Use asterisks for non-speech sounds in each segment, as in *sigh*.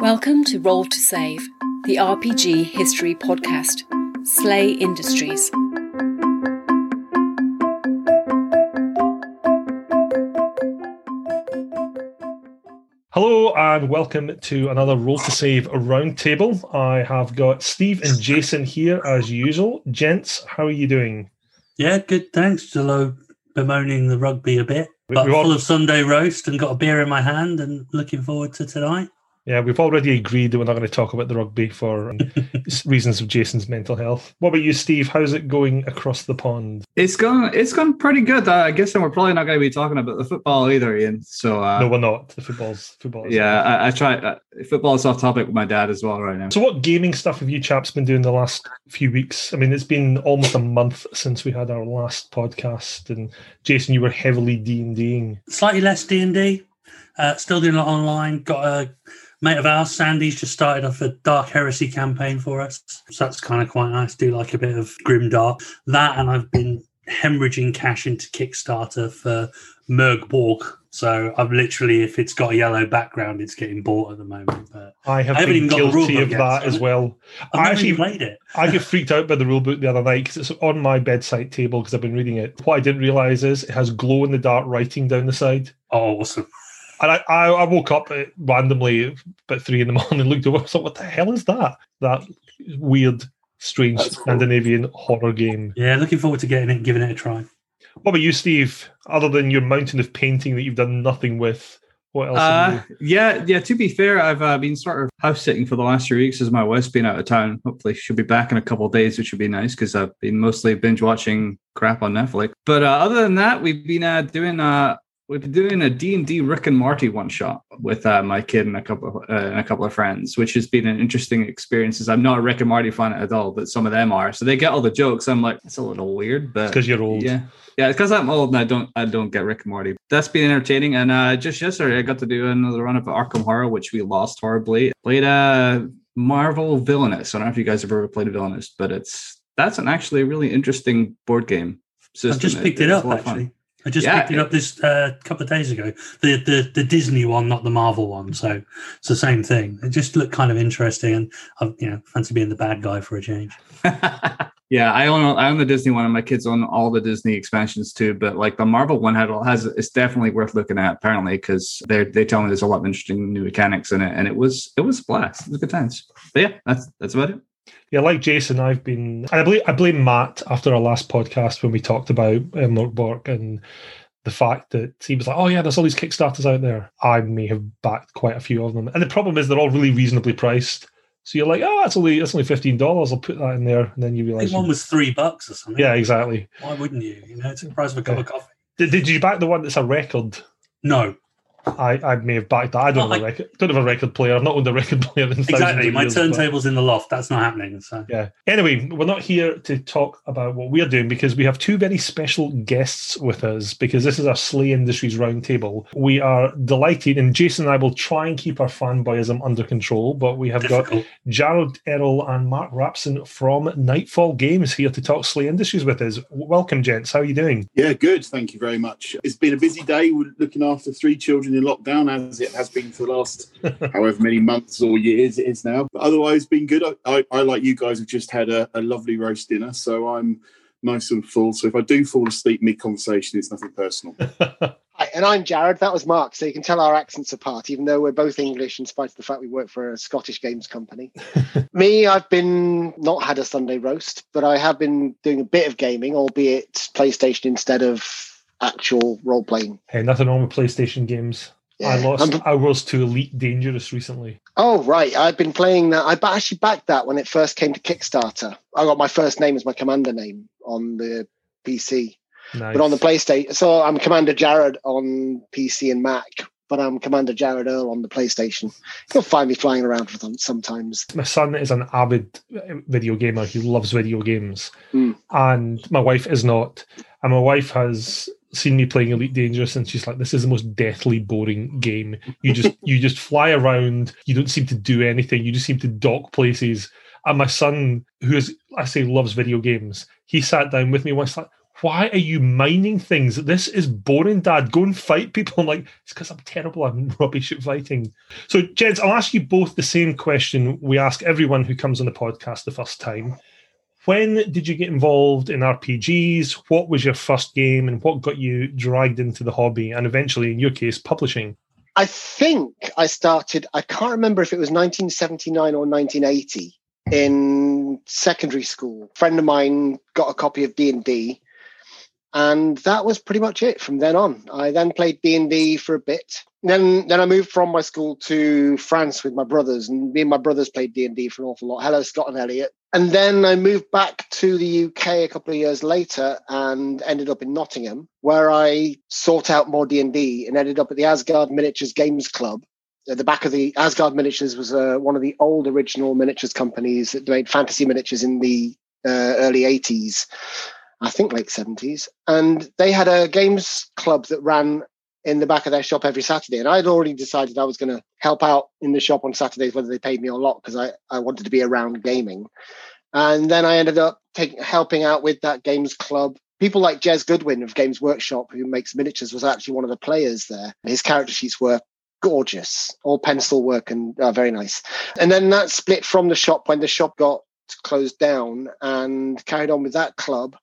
Welcome to Roll to Save, the RPG history podcast. SLA Industries. Hello and welcome to another Roll to Save roundtable. I have got Steve and Jason here as usual. Gents, how are you doing? Yeah, good. Thanks. Still bemoaning the rugby a bit, but We're all- full of Sunday roast and got a beer in my hand and looking forward to tonight. Yeah, we've already agreed that we're not going to talk about the rugby for um, *laughs* reasons of Jason's mental health. What about you, Steve? How's it going across the pond? It's gone. It's gone pretty good. Uh, I guess, and we're probably not going to be talking about the football either, Ian. So, uh, no, we're not. The football's football. yeah, I, I try. Uh, football is off topic with my dad as well right now. So, what gaming stuff have you chaps been doing the last few weeks? I mean, it's been almost a month since we had our last podcast, and Jason, you were heavily D and Ding. Slightly less D and D. Uh, still doing a lot online. Got a mate of ours, Sandy's just started off a Dark Heresy campaign for us, so that's kind of quite nice. Do like a bit of grim dark. That, and I've been hemorrhaging cash into Kickstarter for Mörk Borg. So I've literally, if it's got a yellow background, it's getting bought at the moment. But I have I haven't even got the rule guilty of yet, that so- as well. I've I actually- played it. I get freaked out by the rule book the other night because it's on my bedside table because I've been reading it. What I didn't realize is it has glow in the dark writing down the side. Oh, awesome. And I, I, I woke up uh, randomly about three in the *laughs* morning and looked over. I was like, what the hell is that? That weird, strange cool. Scandinavian horror game. Yeah, looking forward to getting it and giving it a try. What about you, Steve? Other than your mountain of painting that you've done nothing with, what else? have you Uh, yeah, yeah. To be fair, I've uh, been sort of house sitting for the last three weeks as my wife's been out of town. Hopefully, she'll be back in a couple of days, which would be nice because I've been mostly binge watching crap on Netflix. But uh, other than that, we've been uh, doing uh, we've been doing a D and D Rick and Morty one shot with uh, my kid and a couple of, uh, and a couple of friends, which has been an interesting experience. As I'm not a Rick and Morty fan at all, but some of them are, so they get all the jokes. I'm like, it's a little weird, but because you're old. yeah, yeah, because I'm old and I don't I don't get Rick and Morty. That's been entertaining. And uh just yesterday I got to do another run of Arkham Horror, which we lost horribly. Played uh Marvel Villainous. I don't know if you guys have ever played a Villainous, but it's that's an actually really interesting board game system. I've just picked it it's up a actually. I just Yeah, picked it up this uh, couple of days ago. The, the the Disney one, not the Marvel one. So it's the same thing. It just looked kind of interesting, and I, you know, fancy being the bad guy for a change. *laughs* yeah, I own I own the Disney one, and my kids own all the Disney expansions too. But like the Marvel one had has it's definitely worth looking at apparently because they they tell me there's a lot of interesting new mechanics in it, and it was it was a blast. It was good times. But yeah, that's that's about it. Yeah, like Jason, I've been. I blame I blame Matt after our last podcast when we talked about um, Bork and the fact that he was like, "Oh yeah, there's all these Kickstarters out there." I may have backed quite a few of them, and the problem is they're all really reasonably priced. So you're like, "Oh, that's only that's only fifteen dollars. I'll put that in there," and then you I realize, think one was three bucks or something. yeah, exactly. Why wouldn't you? You know, it's the price of a cup Yeah. of coffee. Did, did you back the one that's a record? No, I, I may have backed that. I don't Well, have a record. Don't have a record player. I've not owned a record player in exactly. My years, but- turntable's in the loft. That's not happening. So Yeah. Anyway, we're not here to talk about what we're doing because we have two very special guests with us because this is our SLA Industries roundtable. We are delighted, and Jason and I will try and keep our fanboyism under control, but we have got difficult. Jared Earl and Mark Rapson from Nightfall Games here to talk SLA Industries with us. Welcome, gents. How are you doing? Yeah, good. Thank you very much. It's been a busy day. We're looking after three children in lockdown, as it has been for the last *laughs* however many months or years it is now. But otherwise, been good. I, I, I like you guys, have just had a, a lovely roast dinner, so I'm nice and full. So if I do fall asleep mid conversation, it's nothing personal. *laughs* Hi, and I'm Jared. That was Mark. So you can tell our accents apart, even though we're both English, in spite of the fact we work for a Scottish games company. *laughs* Me, I've been not had a Sunday roast, but I have been doing a bit of gaming, albeit PlayStation instead of actual role playing. Hey, nothing wrong with PlayStation games. I lost I'm- hours to Elite Dangerous recently. Oh right, I've been playing that. I actually backed that when it first came to Kickstarter. I got my first name as my commander name on the PC. Nice. But on the PlayStation, so I'm Commander Jared on PC and Mac, but I'm Commander Jared Earl on the PlayStation. You'll find me flying around with them sometimes. my son is an avid uh, video gamer. He loves video games, Mm. and my wife is not. And my wife has seen me playing Elite Dangerous, and she's like, "This is the most deathly boring game. You just *laughs* you just fly around. You don't seem to do anything. You just seem to dock places." And my son, who is I say loves video games, he sat down with me once like. why are you mining things? This is boring, Dad. Go and fight people. I'm like, it's because I'm terrible. I'm *laughs* rubbish at fighting. So, gents, I'll ask you both the same question we ask everyone who comes on the podcast the first time. When did you get involved in RPGs? What was your first game and what got you dragged into the hobby and eventually, in your case, publishing? I think I started, I can't remember if it was 1979 or 1980 in secondary school. A friend of mine got a copy of D&D and that was pretty much it from then on. I then played D&D for a bit. Then then I moved from my school to France with my brothers and me and my brothers played D&D for an awful lot. Hello Scott and Elliot. And then I moved back to the UK a couple of years later and ended up in Nottingham where I sought out more D&D and ended up at the Asgard Miniatures Games Club at the back of the Asgard Miniatures was uh, one of the old original miniatures companies that made fantasy miniatures in the uh, early 80s. I think late 70s. And they had a games club that ran in the back of their shop every Saturday. And I'd already decided I was going to help out in the shop on Saturdays, whether they paid me or not, because I, I wanted to be around gaming. And then I ended up taking helping out with that games club. People like Jes Goodwin of Games Workshop, who makes miniatures, was actually one of the players there. His character sheets were gorgeous, all pencil work and uh, very nice. And then that split from the shop when the shop got closed down and carried on with that club.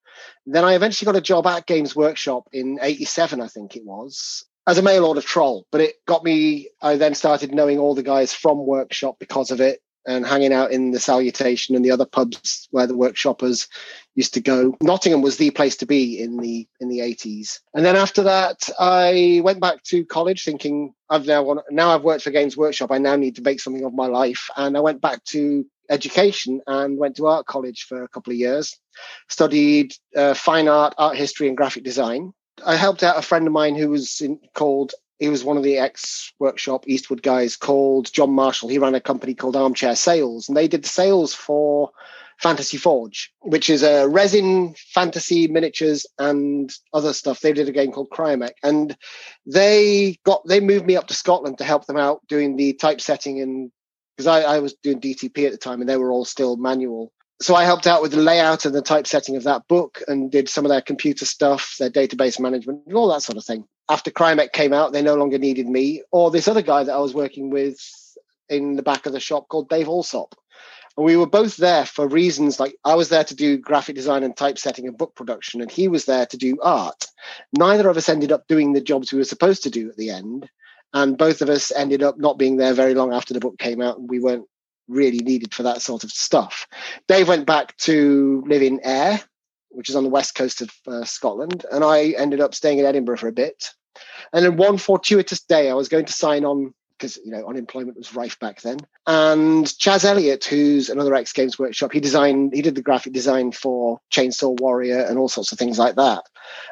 Then I eventually got a job at Games Workshop in 87, I think it was, as a mail order troll. But it got me, I then started knowing all the guys from Workshop because of it and hanging out in the Salutation and the other pubs where the workshoppers used to go. Nottingham was the place to be in the in the 80s. And then after that, I went back to college thinking I've now want, now I've worked for Games Workshop. I now need to make something of my life. And I went back to education and went to art college for a couple of years. Studied uh, fine art, art history, and graphic design. I helped out a friend of mine who was in, called. He was one of the ex workshop Eastwood guys called John Marshall. He ran a company called Armchair Sales, and they did the sales for Fantasy Forge, which is a resin fantasy miniatures and other stuff. They did a game called Kryomek, and they got they moved me up to Scotland to help them out doing the typesetting and because I, I was doing DTP at the time and they were all still manual. So I helped out with the layout and the typesetting of that book and did some of their computer stuff, their database management, and all that sort of thing. After Kryomek came out, they no longer needed me or this other guy that I was working with in the back of the shop called Dave Allsop. And we were both there for reasons like I was there to do graphic design and typesetting and book production, and he was there to do art. Neither of us ended up doing the jobs we were supposed to do at the end and both of us ended up not being there very long after the book came out and we weren't really needed for that sort of stuff. Dave went back to live in ayr which is on the west coast of uh, scotland and i ended up staying in edinburgh for a bit. And then one fortuitous day i was going to sign on because you know unemployment was rife back then and chaz elliott who's another x games workshop he designed he did the graphic design for chainsaw warrior and all sorts of things like that.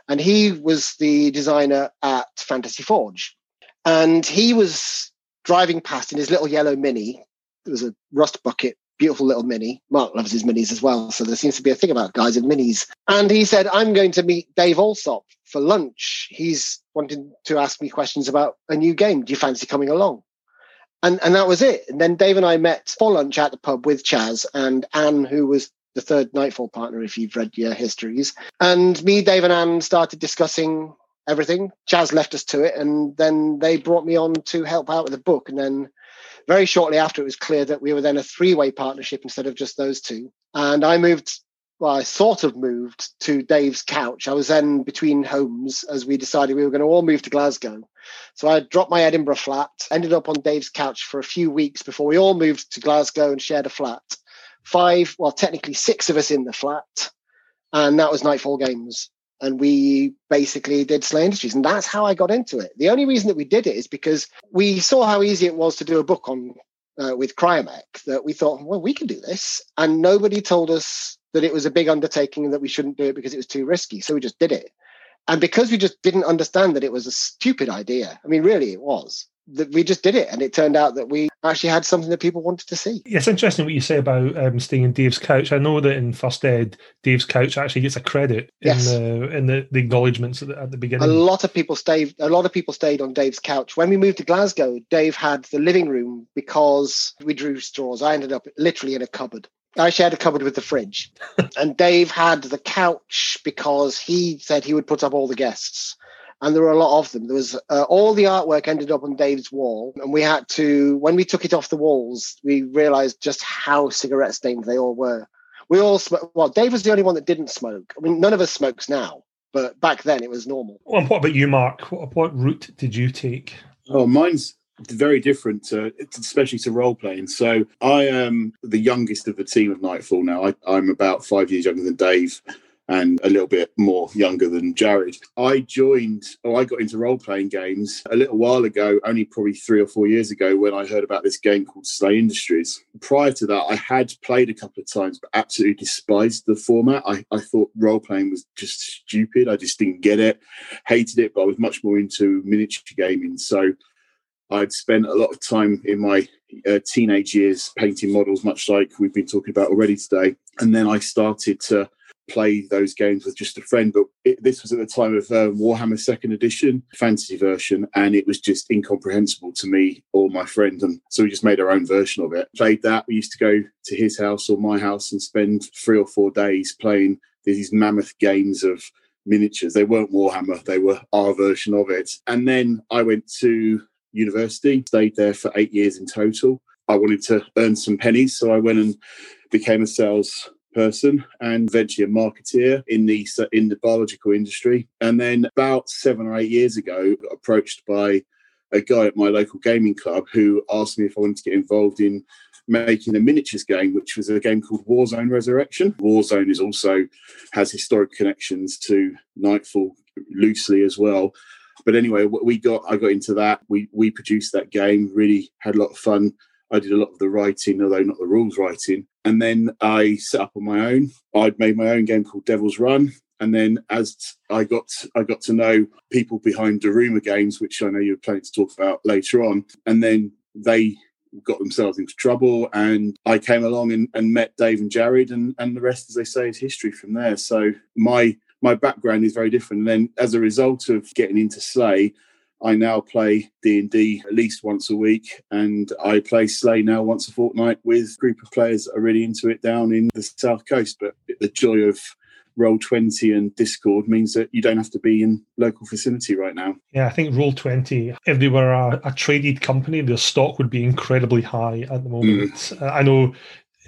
And he was the designer at fantasy forge. And he was driving past in his little yellow mini. It was a rust bucket, beautiful little mini. Mark loves his minis as well. So there seems to be a thing about guys in minis. And he said, I'm going to meet Dave Allsop for lunch. He's wanting to ask me questions about a new game. Do you fancy coming along? And, and that was it. And then Dave and I met for lunch at the pub with Chaz and Anne, who was the third Nightfall partner, if you've read your histories. And me, Dave, and Anne started discussing everything. Chaz left us to it, and then they brought me on to help out with the book. And then very shortly after, it was clear that we were then a three-way partnership instead of just those two. And I moved. Well, I sort of moved to Dave's couch. I was then between homes as we decided we were going to all move to Glasgow. So I dropped my Edinburgh flat, ended up on Dave's couch for a few weeks before we all moved to Glasgow and shared a flat. Five, well, technically six of us in the flat. And that was Nightfall Games and we basically did SLA Industries. And that's how I got into it. The only reason that we did it is because we saw how easy it was to do a book on uh, with Kryomek that we thought, well, we can do this. And nobody told us that it was a big undertaking and that we shouldn't do it because it was too risky. So we just did it. And because we just didn't understand that it was a stupid idea, I mean, really, it was that we just did it and it turned out that we actually had something that people wanted to see. It's interesting what you say about um, staying in dave's couch. I know that in first ed dave's couch actually gets a credit yes. in the in the, the acknowledgements at the, at the beginning. A lot of people stayed a lot of people stayed on dave's couch. When we moved to glasgow dave had the living room because we drew straws. I ended up literally in a cupboard. I shared a cupboard with the fridge, *laughs* and Dave had the couch because he said he would put up all the guests. And there were a lot of them. There was uh, all the artwork ended up on Dave's wall, and we had to when we took it off the walls, we realized just how cigarette stained they all were. We all smoke. Well, Dave was the only one that didn't smoke. I mean, none of us smokes now, but back then it was normal. Well, and what about you, Mark? What, what route did you take? Oh, mine's very different, to, especially to role playing. So I am the youngest of the team of Nightfall now. I, I'm about five years younger than Dave and a little bit more younger than Jared. I joined, or I got into role playing games a little while ago, only probably three or four years ago, when I heard about this game called SLA Industries. Prior to that, I had played a couple of times, but absolutely despised the format. I, I thought role playing was just stupid. I just didn't get it, hated it, but I was much more into miniature gaming. So I'd spent a lot of time in my uh, teenage years painting models, much like we've been talking about already today. And then I started to play those games with just a friend. But it, this was at the time of uh, Warhammer Second Edition, fantasy version, and it was just incomprehensible to me or my friend. And so we just made our own version of it. Played that. We used to go to his house or my house and spend three or four days playing these mammoth games of miniatures. They weren't Warhammer, they were our version of it. And then I went to university, stayed there for eight years in total. I wanted to earn some pennies, so I went and became a sales person and eventually a marketeer in the in the biological industry. And then about seven or eight years ago, approached by a guy at my local gaming club who asked me if I wanted to get involved in making a miniatures game, which was a game called Warzone Resurrection. Warzone is also has historic connections to Nightfall loosely as well. But anyway, we got I got into that. We we produced that game. Really had a lot of fun. I did a lot of the writing, although not the rules writing. And then I set up on my own. I'd made my own game called Devil's Run. And then as I got I got to know people behind Daruma Games, which I know you're planning to talk about later on. And then they got themselves into trouble and I came along and, and met Dave and Jared and, and the rest, as they say, is history from there. So my my background is very different. And then as a result of getting into SLA, I now play D and D at least once a week, and I play SLA now once a fortnight with a group of players that are really into it down in the south coast. But the joy of Roll20 and discord means that you don't have to be in local vicinity right now yeah i think Roll20 if they were a, a traded company their stock would be incredibly high at the moment mm. i know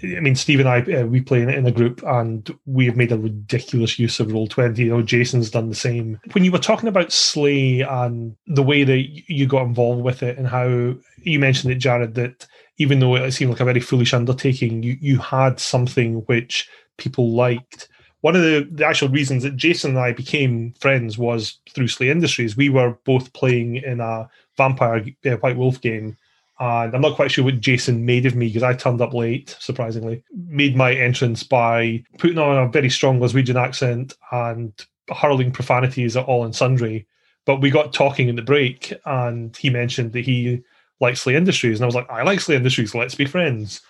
I mean, Steve and I, uh, we play in, in, a group and we have made a ridiculous use of Roll20. You know, Jason's done the same. When you were talking about SLA and the way that you got involved with it and how you mentioned it, Jared, that even though it seemed like a very foolish undertaking, you, you had something which people liked. One of the, the actual reasons that Jason and I became friends was through SLA Industries. We were both playing in a vampire uh, White Wolf game and I'm not quite sure what Jason made of me because I turned up late, surprisingly. Made my entrance by putting on a very strong Glaswegian accent and hurling profanities at all and sundry. But we got talking in the break, and he mentioned that he likes SLA Industries, and I was like, I like SLA Industries. Let's be friends.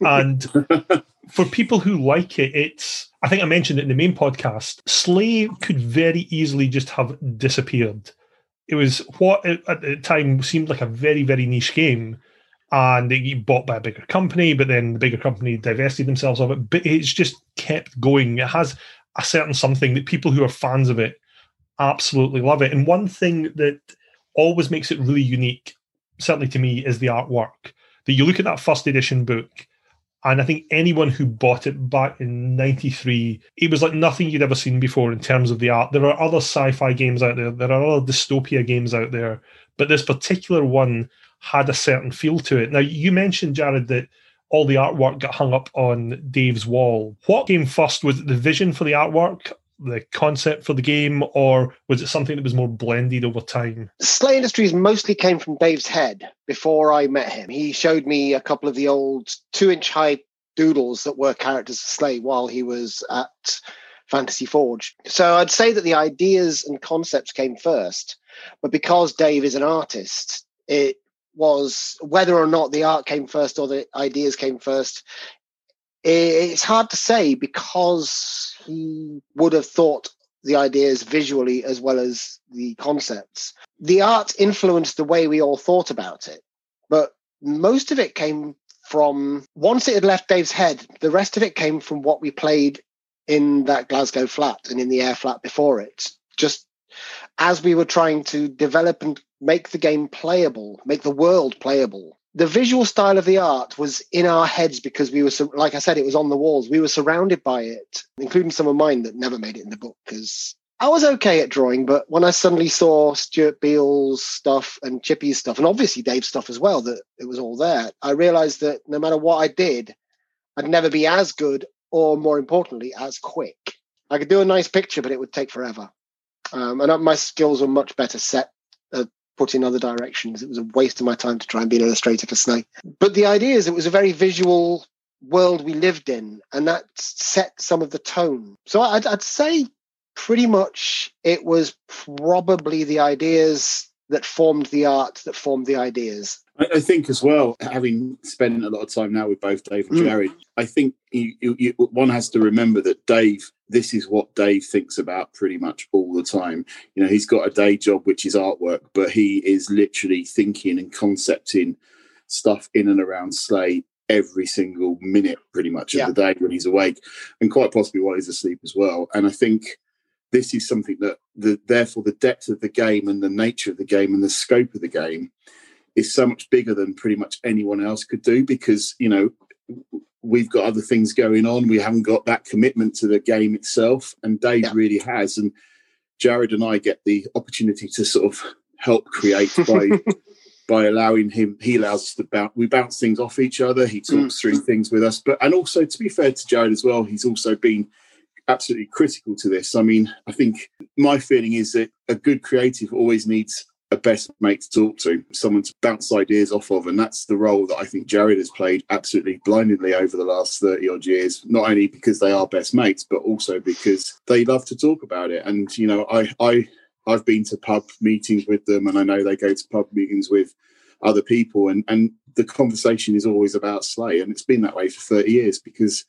And *laughs* for people who like it, it's I think I mentioned it in the main podcast. SLA could very easily just have disappeared it was what at the time seemed like a very very niche game and they get bought by a bigger company but then the bigger company divested themselves of it. But it's just kept going. It has a certain something that people who are fans of it absolutely love it. And one thing that always makes it really unique certainly to me is the artwork. That you look at that first edition book and I think anyone who bought it back in 93, it was like nothing you'd ever seen before in terms of the art. There are other sci fi games out there, there are other dystopia games out there, but this particular one had a certain feel to it. Now, you mentioned, Jared, that all the artwork got hung up on Dave's wall. What came first? Was it the vision for the artwork the concept for the game, or was it something that was more blended over time? SLA Industries mostly came from Dave's head before I met him. He showed me a couple of the old two inch high doodles that were characters of SLA while he was at Fantasy Forge. So I'd say that the ideas and concepts came first, but because Dave is an artist, it was whether or not the art came first or the ideas came first it's hard to say because he would have thought the ideas visually as well as the concepts. The art influenced the way we all thought about it, but most of it came from once it had left Dave's head, the rest of it came from what we played in that Glasgow flat and in the Ayr flat before it. Just as we were trying to develop and make the game playable, make the world playable. The visual style of the art was in our heads because we were, like I said, it was on the walls. We were surrounded by it, including some of mine that never made it in the book because I was okay at drawing, but when I suddenly saw Stuart Beel's stuff and Chippy's stuff, and obviously Dave's stuff as well, that it was all there, I realized that no matter what I did, I'd never be as good or, more importantly, as quick. I could do a nice picture, but it would take forever. Um, and my skills were much better set, uh, put in other directions. It was a waste of my time to try and be an illustrator for SLA. But the idea is it was a very visual world we lived in, and that set some of the tone. So I'd, I'd say pretty much it was probably the ideas that formed the art that formed the ideas. I, think as well, having spent a lot of time now with both Dave and mm. I think you, you, you, one has to remember that Dave, this is what Dave thinks about pretty much all the time. You know, he's got a day job which is artwork, but he is literally thinking and concepting stuff in and around SLA every single minute, pretty much yeah. of the day when he's awake, and quite possibly while he's asleep as well. And I think this is something that the, therefore the depth of the game and the nature of the game and the scope of the game is so much bigger than pretty much anyone else could do because you know we've got other things going on we haven't got that commitment to the game itself and dave yeah. really has and jared and i get the opportunity to sort of help create by *laughs* by allowing him he allows us to bounce we bounce things off each other he talks mm. through things with us but and also to be fair to jared as well he's also been absolutely critical to this. I mean, I think my feeling is that a good creative always needs a best mate to talk to, someone to bounce ideas off of. And that's the role that I think Jared has played absolutely blindingly over the last 30 odd years, not only because they are best mates, but also because they love to talk about it. And, you know, I, I, I've been to pub meetings with them and I know they go to pub meetings with other people and, and the conversation is always about SLA. And it's been that way for 30 years because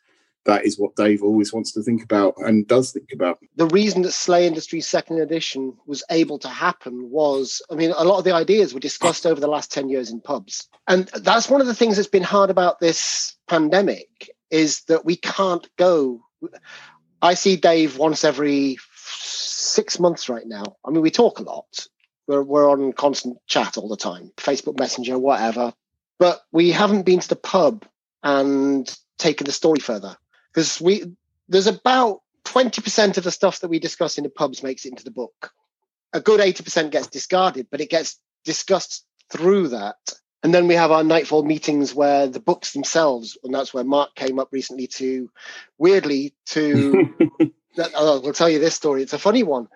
that is what Dave always wants to think about and does think about. The reason that SLA Industries second edition was able to happen was, I mean, a lot of the ideas were discussed over the last 10 years in pubs. And that's one of the things that's been hard about this pandemic is that we can't go. I see Dave once every six months right now. I mean, we talk a lot. We're, we're on constant chat all the time, Facebook Messenger, whatever. But we haven't been to the pub and taken the story further because we there's about 20% of the stuff that we discuss in the pubs makes it into the book. A good 80% gets discarded, but it gets discussed through that. And then we have our nightfall meetings where the books themselves, and that's where Mark came up recently to, weirdly, to. *laughs* that, oh, I'll tell you this story. It's a funny one.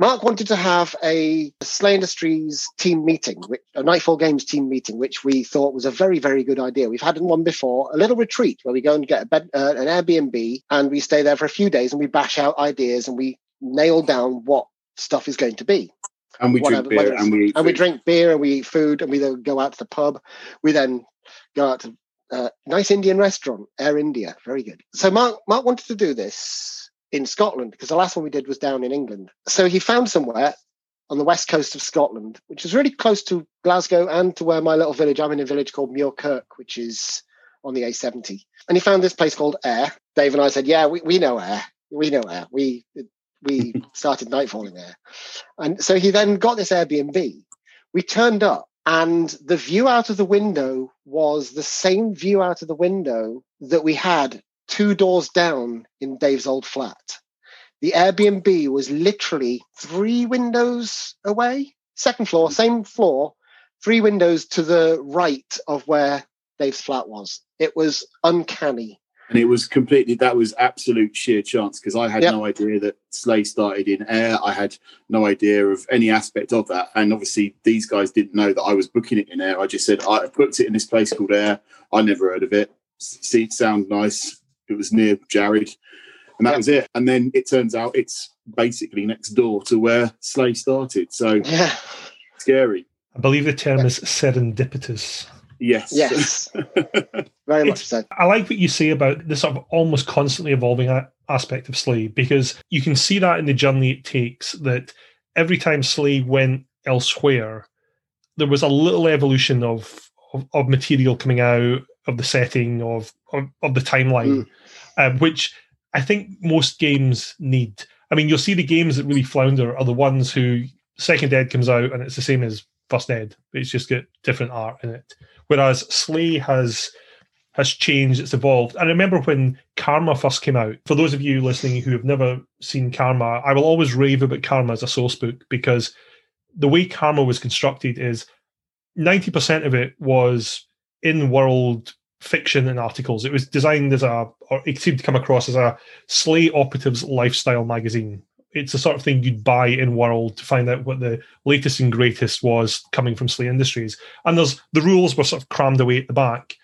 Mark wanted to have a SLA Industries team meeting, which, a Nightfall Games team meeting, which we thought was a very, very good idea. We've had one before, a little retreat where we go and get a bed, uh, an Airbnb and we stay there for a few days and we bash out ideas and we nail down what stuff is going to be. And we Whatever, drink beer and we eat and we drink beer and we eat food and we then go out to the pub. We then go out to a uh, nice Indian restaurant, Air India, very good. So Mark Mark wanted to do this in Scotland because the last one we did was down in England. So he found somewhere on the west coast of Scotland, which is really close to Glasgow and to where my little village. I'm in a village called Muirkirk, which is on the A70. And he found this place called Ayr. Dave and I said, "Yeah, we, we know Ayr. We know Ayr. We we *laughs* started nightfalling there." And so he then got this Airbnb. We turned up, and the view out of the window was the same view out of the window that we had two doors down in Dave's old flat. The Airbnb was literally three windows away, second floor, same floor, three windows to the right of where Dave's flat was. It was uncanny. And it was completely, that was absolute sheer chance because I had yep. no idea that SLA started in Ayr. I had no idea of any aspect of that. And obviously, these guys didn't know that I was booking it in Ayr. I just said, I booked it in this place called Ayr. I never heard of it. Seats sound nice it was near Jared, and that yeah. was it. And then it turns out it's basically next door to where SLA started. So yeah, scary. I believe the term is serendipitous. Yes. Yes. *laughs* Very much so. I like what you say about the sort of almost constantly evolving aspect of SLA because you can see that in the journey it takes that every time SLA went elsewhere, there was a little evolution of, of, of material coming out of the setting of of, of the timeline, mm. Um, which I think most games need. I mean, you'll see the games that really flounder are the ones who Second Ed comes out and it's the same as First Ed. It's just got different art in it. Whereas SLA has has changed, it's evolved. I remember when Karma first came out. For those of you listening who have never seen Karma, I will always rave about Karma as a source book because the way Karma was constructed is 90% of it was in world fiction and articles. It was designed as a, or it seemed to come across as a SLA operatives lifestyle magazine. It's the sort of thing you'd buy in World to find out what the latest and greatest was coming from SLA Industries. And there's the rules were sort of crammed away at the back.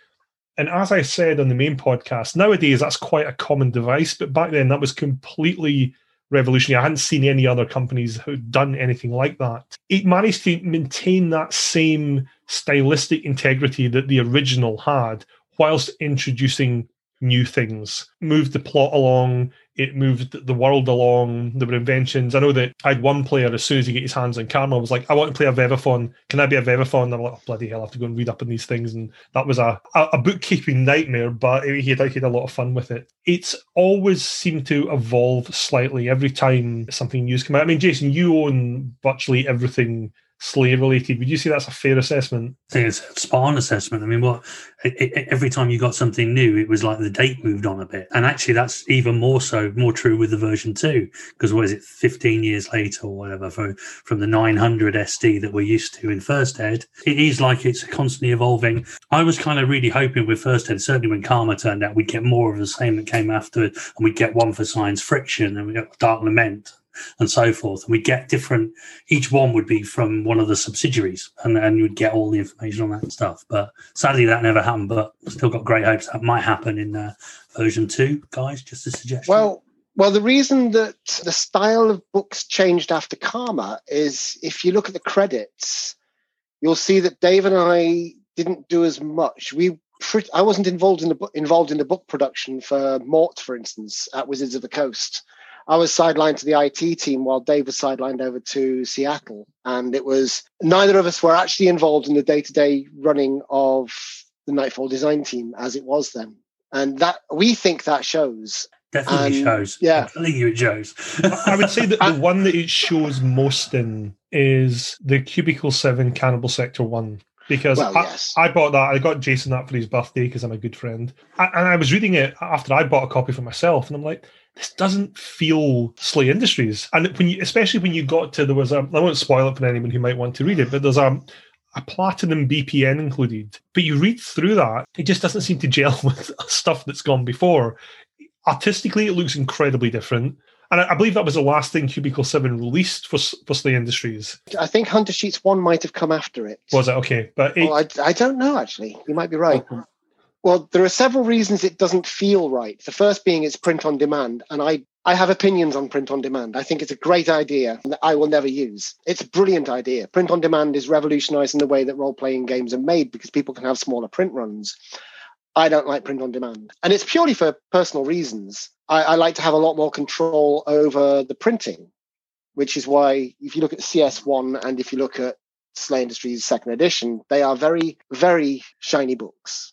And as I said on the main podcast, nowadays that's quite a common device, but back then that was completely revolutionary. I hadn't seen any other companies who'd done anything like that. It managed to maintain that same stylistic integrity that the original had, whilst introducing new things, moved the plot along, it moved the world along, there were inventions. I know that I had one player, as soon as he get his hands on Karma, was like, I want to play a Vevaphon. Can I be a Vevaphon? And I'm like, oh, bloody hell, I have to go and read up on these things. And that was a, a, a bookkeeping nightmare, but he had, he had a lot of fun with it. It's always seemed to evolve slightly every time something new's come out. I mean, Jason, you own virtually everything SLA related. Would you say that's a fair assessment? It's a spot on assessment. I mean, what every time you got something new, it was like the date moved on a bit, and actually that's even more so, more true with the version two, because what is it, fifteen years later or whatever, for, from the 900 SD that we're used to in First Ed, it is like it's constantly evolving. I was kind of really hoping with First Ed, certainly when Karma turned out, we'd get more of the same that came after and we'd get one for Science Friction, and we got Dark Lament and so forth. And we get different, each one would be from one of the subsidiaries and, and you'd get all the information on that stuff. But sadly, that never happened, but still got great hopes that might happen in uh, version two, guys, just a suggestion. Well, well, the reason that the style of books changed after Karma is if you look at the credits, you'll see that Dave and I didn't do as much. We I wasn't involved in the involved in the book production for Mort, for instance, at Wizards of the Coast. I was sidelined to the IT team while Dave was sidelined over to Seattle. And it was neither of us were actually involved in the day to day running of the Nightfall design team as it was then. And that we think that shows. Definitely shows. Yeah. I think it shows. I would say that the *laughs* *laughs* one that it shows most in is the Cubicle 7 Cannibal Sector 1 because well, I, yes. I, bought that. I got Jason that for his birthday because I'm a good friend. I, and I was reading it after I bought a copy for myself, and I'm like, this doesn't feel SLA Industries. And when you, especially when you got to, there was a, I won't spoil it for anyone who might want to read it, but there's a, a platinum BPN included. But you read through that, it just doesn't seem to gel *laughs* with stuff that's gone before. Artistically, it looks incredibly different. And I, I believe that was the last thing Cubicle 7 released for, for SLA Industries. I think Hunter Sheets 1 might have come after it. Was it? Okay. But it, oh, I, I don't know, actually. You might be right. Well, there are several reasons it doesn't feel right. The first being it's print on demand, and I I have opinions on print on demand. I think it's a great idea that I will never use. It's a brilliant idea. Print on demand is revolutionizing the way that role playing games are made because people can have smaller print runs. I don't like print on demand, and it's purely for personal reasons. I, I like to have a lot more control over the printing, which is why if you look at CS1 and if you look at SLA Industries second edition, they are very, very shiny books.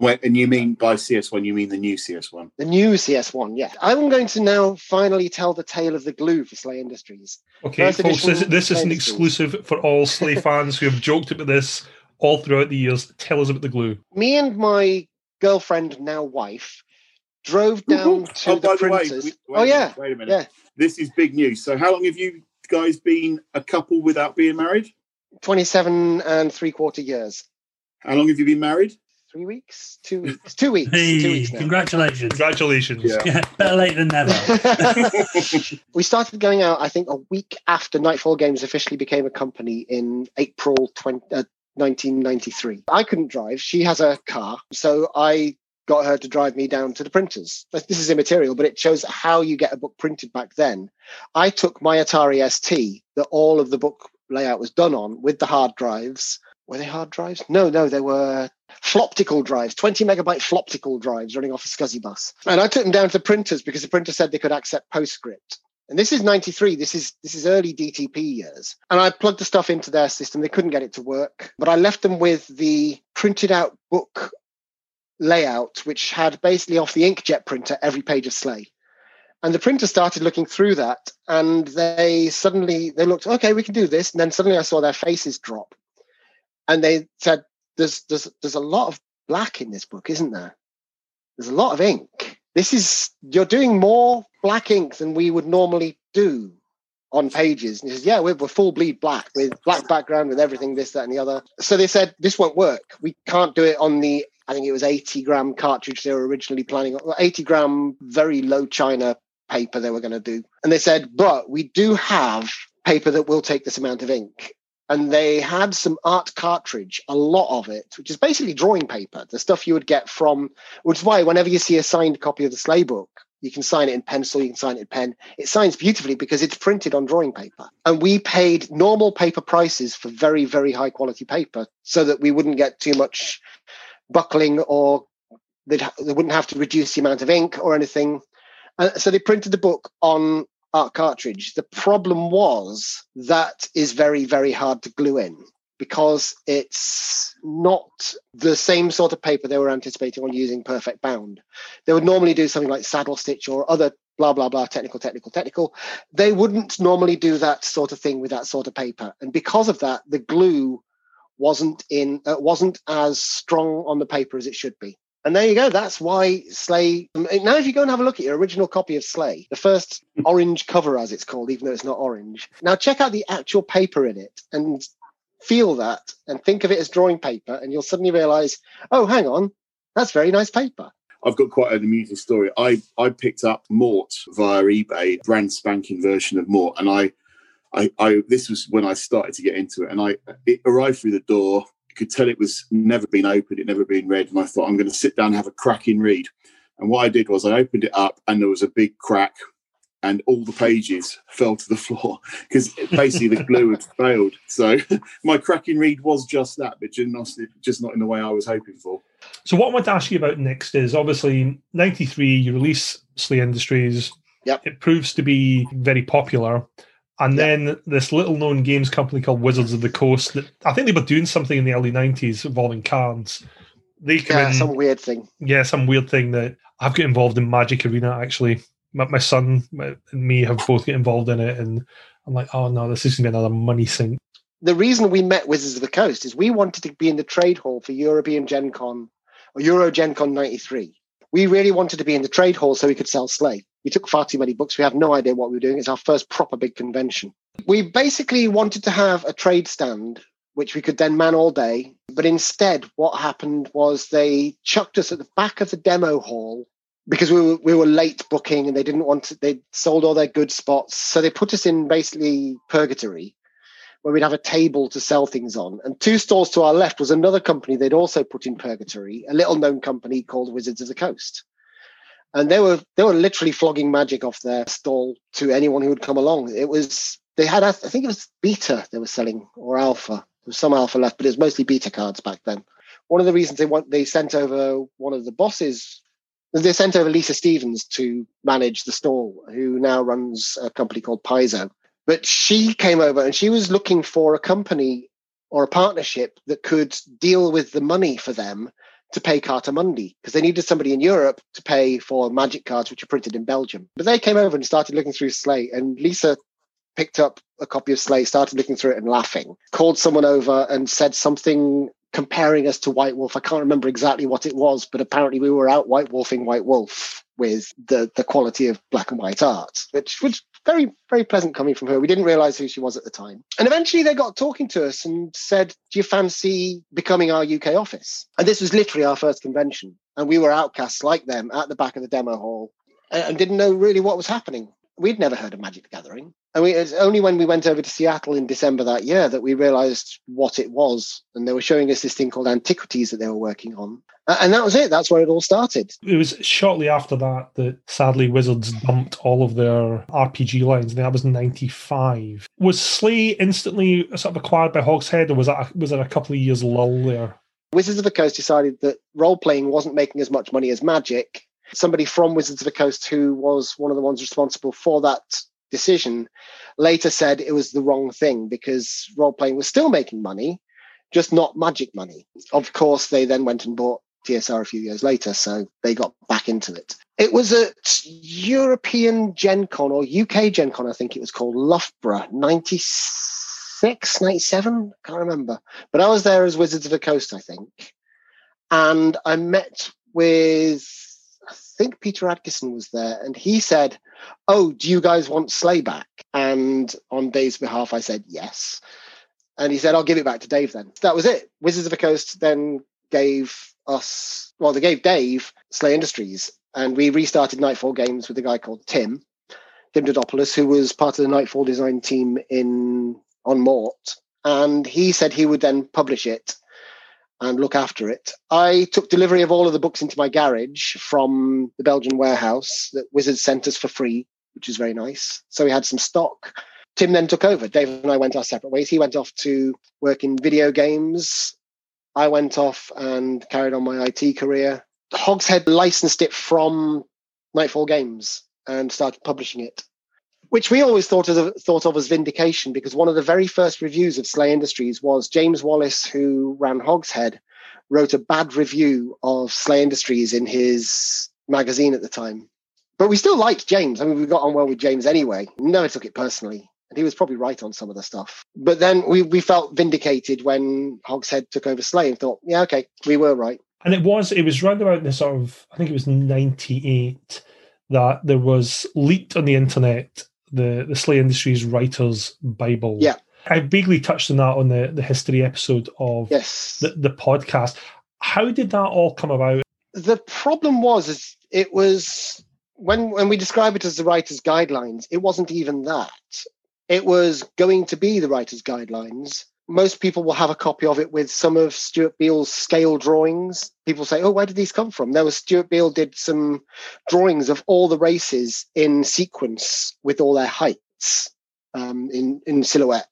When, and you mean by CS1, you mean the new CS1? The new CS1, yeah. I'm going to now finally tell the tale of the glue for SLA Industries. Okay, First folks, this, this is an exclusive for all SLA *laughs* fans who have joked about this all throughout the years. Tell us about the glue. Me and my girlfriend, now wife, drove down to oh, the by the way, printers. we- wait oh, yeah. minute, wait a minute. Yeah. This is big news. So, how long have you guys been a couple without being married? 27 and three quarter years. How long have you been married? Three weeks? Two weeks? Two weeks. two weeks now. congratulations. Congratulations. Yeah. Yeah, better late than never. *laughs* we started going out, I think, a week after Nightfall Games officially became a company in April 20, uh, 1993. I couldn't drive. She has a car. So I got her to drive me down to the printers. This is immaterial, but it shows how you get a book printed back then. I took my Atari ST that all of the book layout was done on with the hard drives. Were they hard drives? No, no, they were floptical drives, 20 megabyte floptical drives running off a SCSI bus. And I took them down to the printers because the printer said they could accept PostScript. And this is 93. This is this is early DTP years. And I plugged the stuff into their system. They couldn't get it to work. But I left them with the printed out book layout, which had basically off the inkjet printer every page of SLA. And the printer started looking through that, and they suddenly they looked, okay, we can do this. And then suddenly I saw their faces drop, and they said, "There's there's there's a lot of black in this book, isn't there? There's a lot of ink. This is you're doing more black ink than we would normally do on pages. And he says, Yeah, we're, we're full bleed black with black background with everything, this, that, and the other. So they said, This won't work. We can't do it on the, I think it was 80 gram cartridge they were originally planning on, 80 gram, very low China paper they were going to do. And they said, But we do have paper that will take this amount of ink. And they had some art cartridge, a lot of it, which is basically drawing paper, the stuff you would get from, which is why whenever you see a signed copy of the SLA book, you can sign it in pencil, you can sign it in pen. It signs beautifully because it's printed on drawing paper. And we paid normal paper prices for very, very high quality paper so that we wouldn't get too much buckling or they'd, they wouldn't have to reduce the amount of ink or anything. Uh, so they printed the book on art cartridge. The problem was that is very, very hard to glue in because it's not the same sort of paper they were anticipating on using perfect bound. They would normally do something like saddle stitch or other blah blah blah technical technical technical they wouldn't normally do that sort of thing with that sort of paper and because of that the glue wasn't in uh, wasn't as strong on the paper as it should be and there you go. That's why SLA. Um, now, if you go and have a look at your original copy of SLA, the first orange cover, as it's called, even though it's not orange. Now, check out the actual paper in it and feel that and think of it as drawing paper, and you'll suddenly realize, oh, hang on, that's very nice paper. I've got quite an amusing story. I, I picked up Mort via eBay, brand spanking version of Mort, and I, I, I this was when I started to get into it, and I it arrived through the door. You could tell it was never been opened, it never been read, and I thought I'm going to sit down and have a cracking read. And what I did was I opened it up, and there was a big crack and all the pages *laughs* fell to the floor because basically the glue had failed. So *laughs* my cracking read was just that, but just not in the way I was hoping for. So what I want to ask you about next is obviously '93. You release SLA Industries. Yep. It proves to be very popular. And yep. then this little known games company called Wizards of the Coast that I think they were doing something in the early 90s involving cards. They come yeah, in, some weird thing. Yeah, some weird thing that I've got involved in Magic Arena actually my, my son and me have both get involved in it, and I'm like, oh no, this is going to be another money sink. The reason we met Wizards of the Coast is we wanted to be in the trade hall for European Gen Con or Euro Gen Con 93. We really wanted to be in the trade hall so we could sell SLA. We took far too many books. We have no idea what we were doing. It's our first proper big convention. We basically wanted to have a trade stand which we could then man all day. But instead, what happened was they chucked us at the back of the demo hall because we were, we were late booking and they didn't want to, they sold all their good spots. So they put us in basically purgatory where we'd have a table to sell things on. And two stalls to our left was another company they'd also put in purgatory, a little known company called Wizards of the Coast. And they were they were literally flogging magic off their stall to anyone who would come along. It was they had I think it was beta they were selling or alpha. There was some alpha left, but it was mostly beta cards back then. One of the reasons they want they sent over one of the bosses they sent over Lisa Stevens to manage the stall, who now runs a company called Paizo. But she came over and she was looking for a company or a partnership that could deal with the money for them to pay Cartamundi because they needed somebody in Europe to pay for magic cards which are printed in Belgium. But they came over and started looking through SLA, and Lisa picked up a copy of SLA, started looking through it and laughing, called someone over and said something comparing us to White Wolf. I can't remember exactly what it was, but apparently we were out White Wolfing White Wolf with the the quality of black and white art, which was very very pleasant coming from her. We didn't realize who she was at the time, and eventually they got talking to us and said, "Do you fancy becoming our UK office?" And this was literally our first convention, and we were outcasts like them at the back of the demo hall, and, didn't know really what was happening. We'd never heard of Magic the Gathering. And we, it's only when we went over to Seattle in December that year that we realized what it was. And they were showing us this thing called Antiquities that they were working on. And that was it. That's where it all started. It was shortly after that that sadly Wizards dumped all of their RPG lines. And that was 95. Was SLA instantly sort of acquired by Hogshead, or was, that, was there a couple of years lull there? Wizards of the Coast decided that role playing wasn't making as much money as Magic. Somebody from Wizards of the Coast, who was one of the ones responsible for that decision later said it was the wrong thing because role playing was still making money, just not magic money. Of course, they then went and bought TSR a few years later, so they got back into it. It was at European Gen Con or UK Gen Con, I think it was called Loughborough, 96, 97, I can't remember. But I was there as Wizards of the Coast, I think. And I met with, think Peter Adkison was there, and he said, Oh, do you guys want SLA back? And on Dave's behalf, I said yes. And he said, I'll give it back to Dave then. That was it. Wizards of the Coast then gave us, well, they gave Dave SLA Industries, and we restarted Nightfall Games with a guy called Tim, Tim Dodopoulos, who was part of the Nightfall design team in on Mort. And he said he would then publish it and look after it. I took delivery of all of the books into my garage from the Belgian warehouse that Wizards sent us for free, which is very nice. So we had some stock. Tim then took over. Dave and I went our separate ways. He went off to work in video games. I went off and carried on my IT career. Hogshead licensed it from Nightfall Games and started publishing it, which we always thought of, thought of as vindication because one of the very first reviews of SLA Industries was James Wallis, who ran Hogshead, wrote a bad review of SLA Industries in his magazine at the time. But we still liked James. I mean, we got on well with James anyway. Never took it personally. And he was probably right on some of the stuff. But then we, we felt vindicated when Hogshead took over SLA and thought, yeah, okay, we were right. And it was it was round about the sort of I think it was ninety eight that there was leaked on the internet the the SLA Industries Writers Bible. Yeah. I vaguely touched on that on the, the history episode of Yes. the, the podcast. How did that all come about? the problem was is it was when when we describe it as the writer's guidelines it wasn't even that it was going to be the writer's guidelines most people will have a copy of it with some of Stuart Beel's scale drawings people say oh where did these come from there was Stuart Beel did some drawings of all the races in sequence with all their heights um, in in silhouette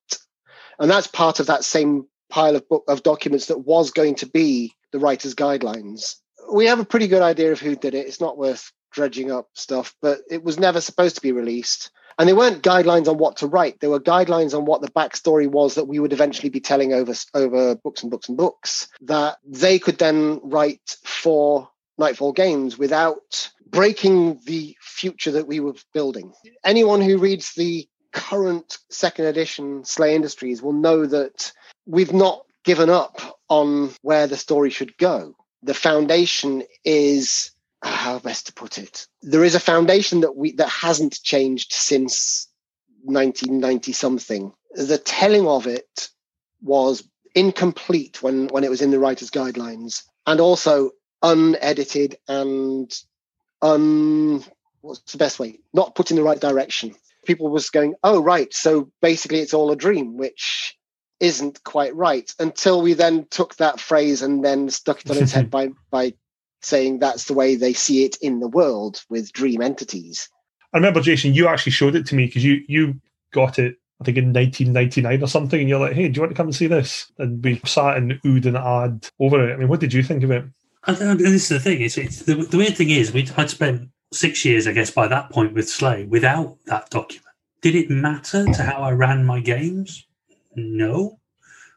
and that's part of that same pile of book of documents that was going to be the writer's guidelines we have a pretty good idea of who did it. It's not worth dredging up stuff, but it was never supposed to be released. And they weren't guidelines on what to write. There were guidelines on what the backstory was that we would eventually be telling over over books and books and books that they could then write for Nightfall Games without breaking the future that we were building. Anyone who reads the current second edition SLA Industries will know that we've not given up on where the story should go the foundation is how best to put it. There is a foundation that we that hasn't changed since 1990 something the telling of it was incomplete when when it was in the writers guidelines and also unedited and un what's the best way? Not put in the right direction. People was going oh right so basically it's all a dream which isn't quite right until we then took that phrase and then stuck it on its head *laughs* by by saying that's the way they see it in the world with dream entities. I remember Jason, you actually showed it to me because you you got it I think in 1999 or something, and you're like, "Hey, do you want to come and see this?" And we sat and oohed and ahed over it. I mean, what did you think of it? I don't, this is the thing. It's, it's the, the weird thing is we I'd spent six years, I guess, by that point with SLA without that document. Did it matter to how I ran my games? No.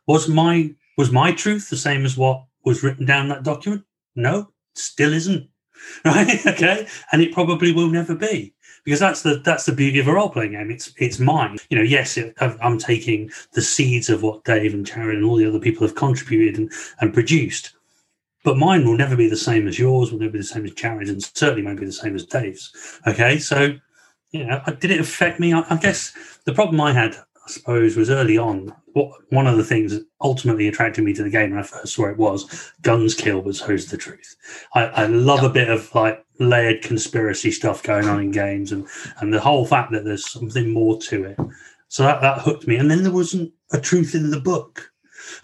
Was my was my truth the same as what was written down in that document? No, still isn't. *laughs* Right? okay, and it probably will never be because that's the that's the beauty of a role playing game. It's it's mine. You know, yes, it, I'm taking the seeds of what Dave and Jared and all the other people have contributed and, and produced, but mine will never be the same as yours. Will never be the same as Jared's, and certainly won't be the same as Dave's. Okay, so you know, did it affect me? I, I guess the problem I had, suppose, was early on. What one of the things that ultimately attracted me to the game when I first saw it was guns kill, but so's the truth. I, I love a bit of like layered conspiracy stuff going on in games, and and the whole fact that there's something more to it. So that that hooked me, and then there wasn't a truth in the book. *laughs*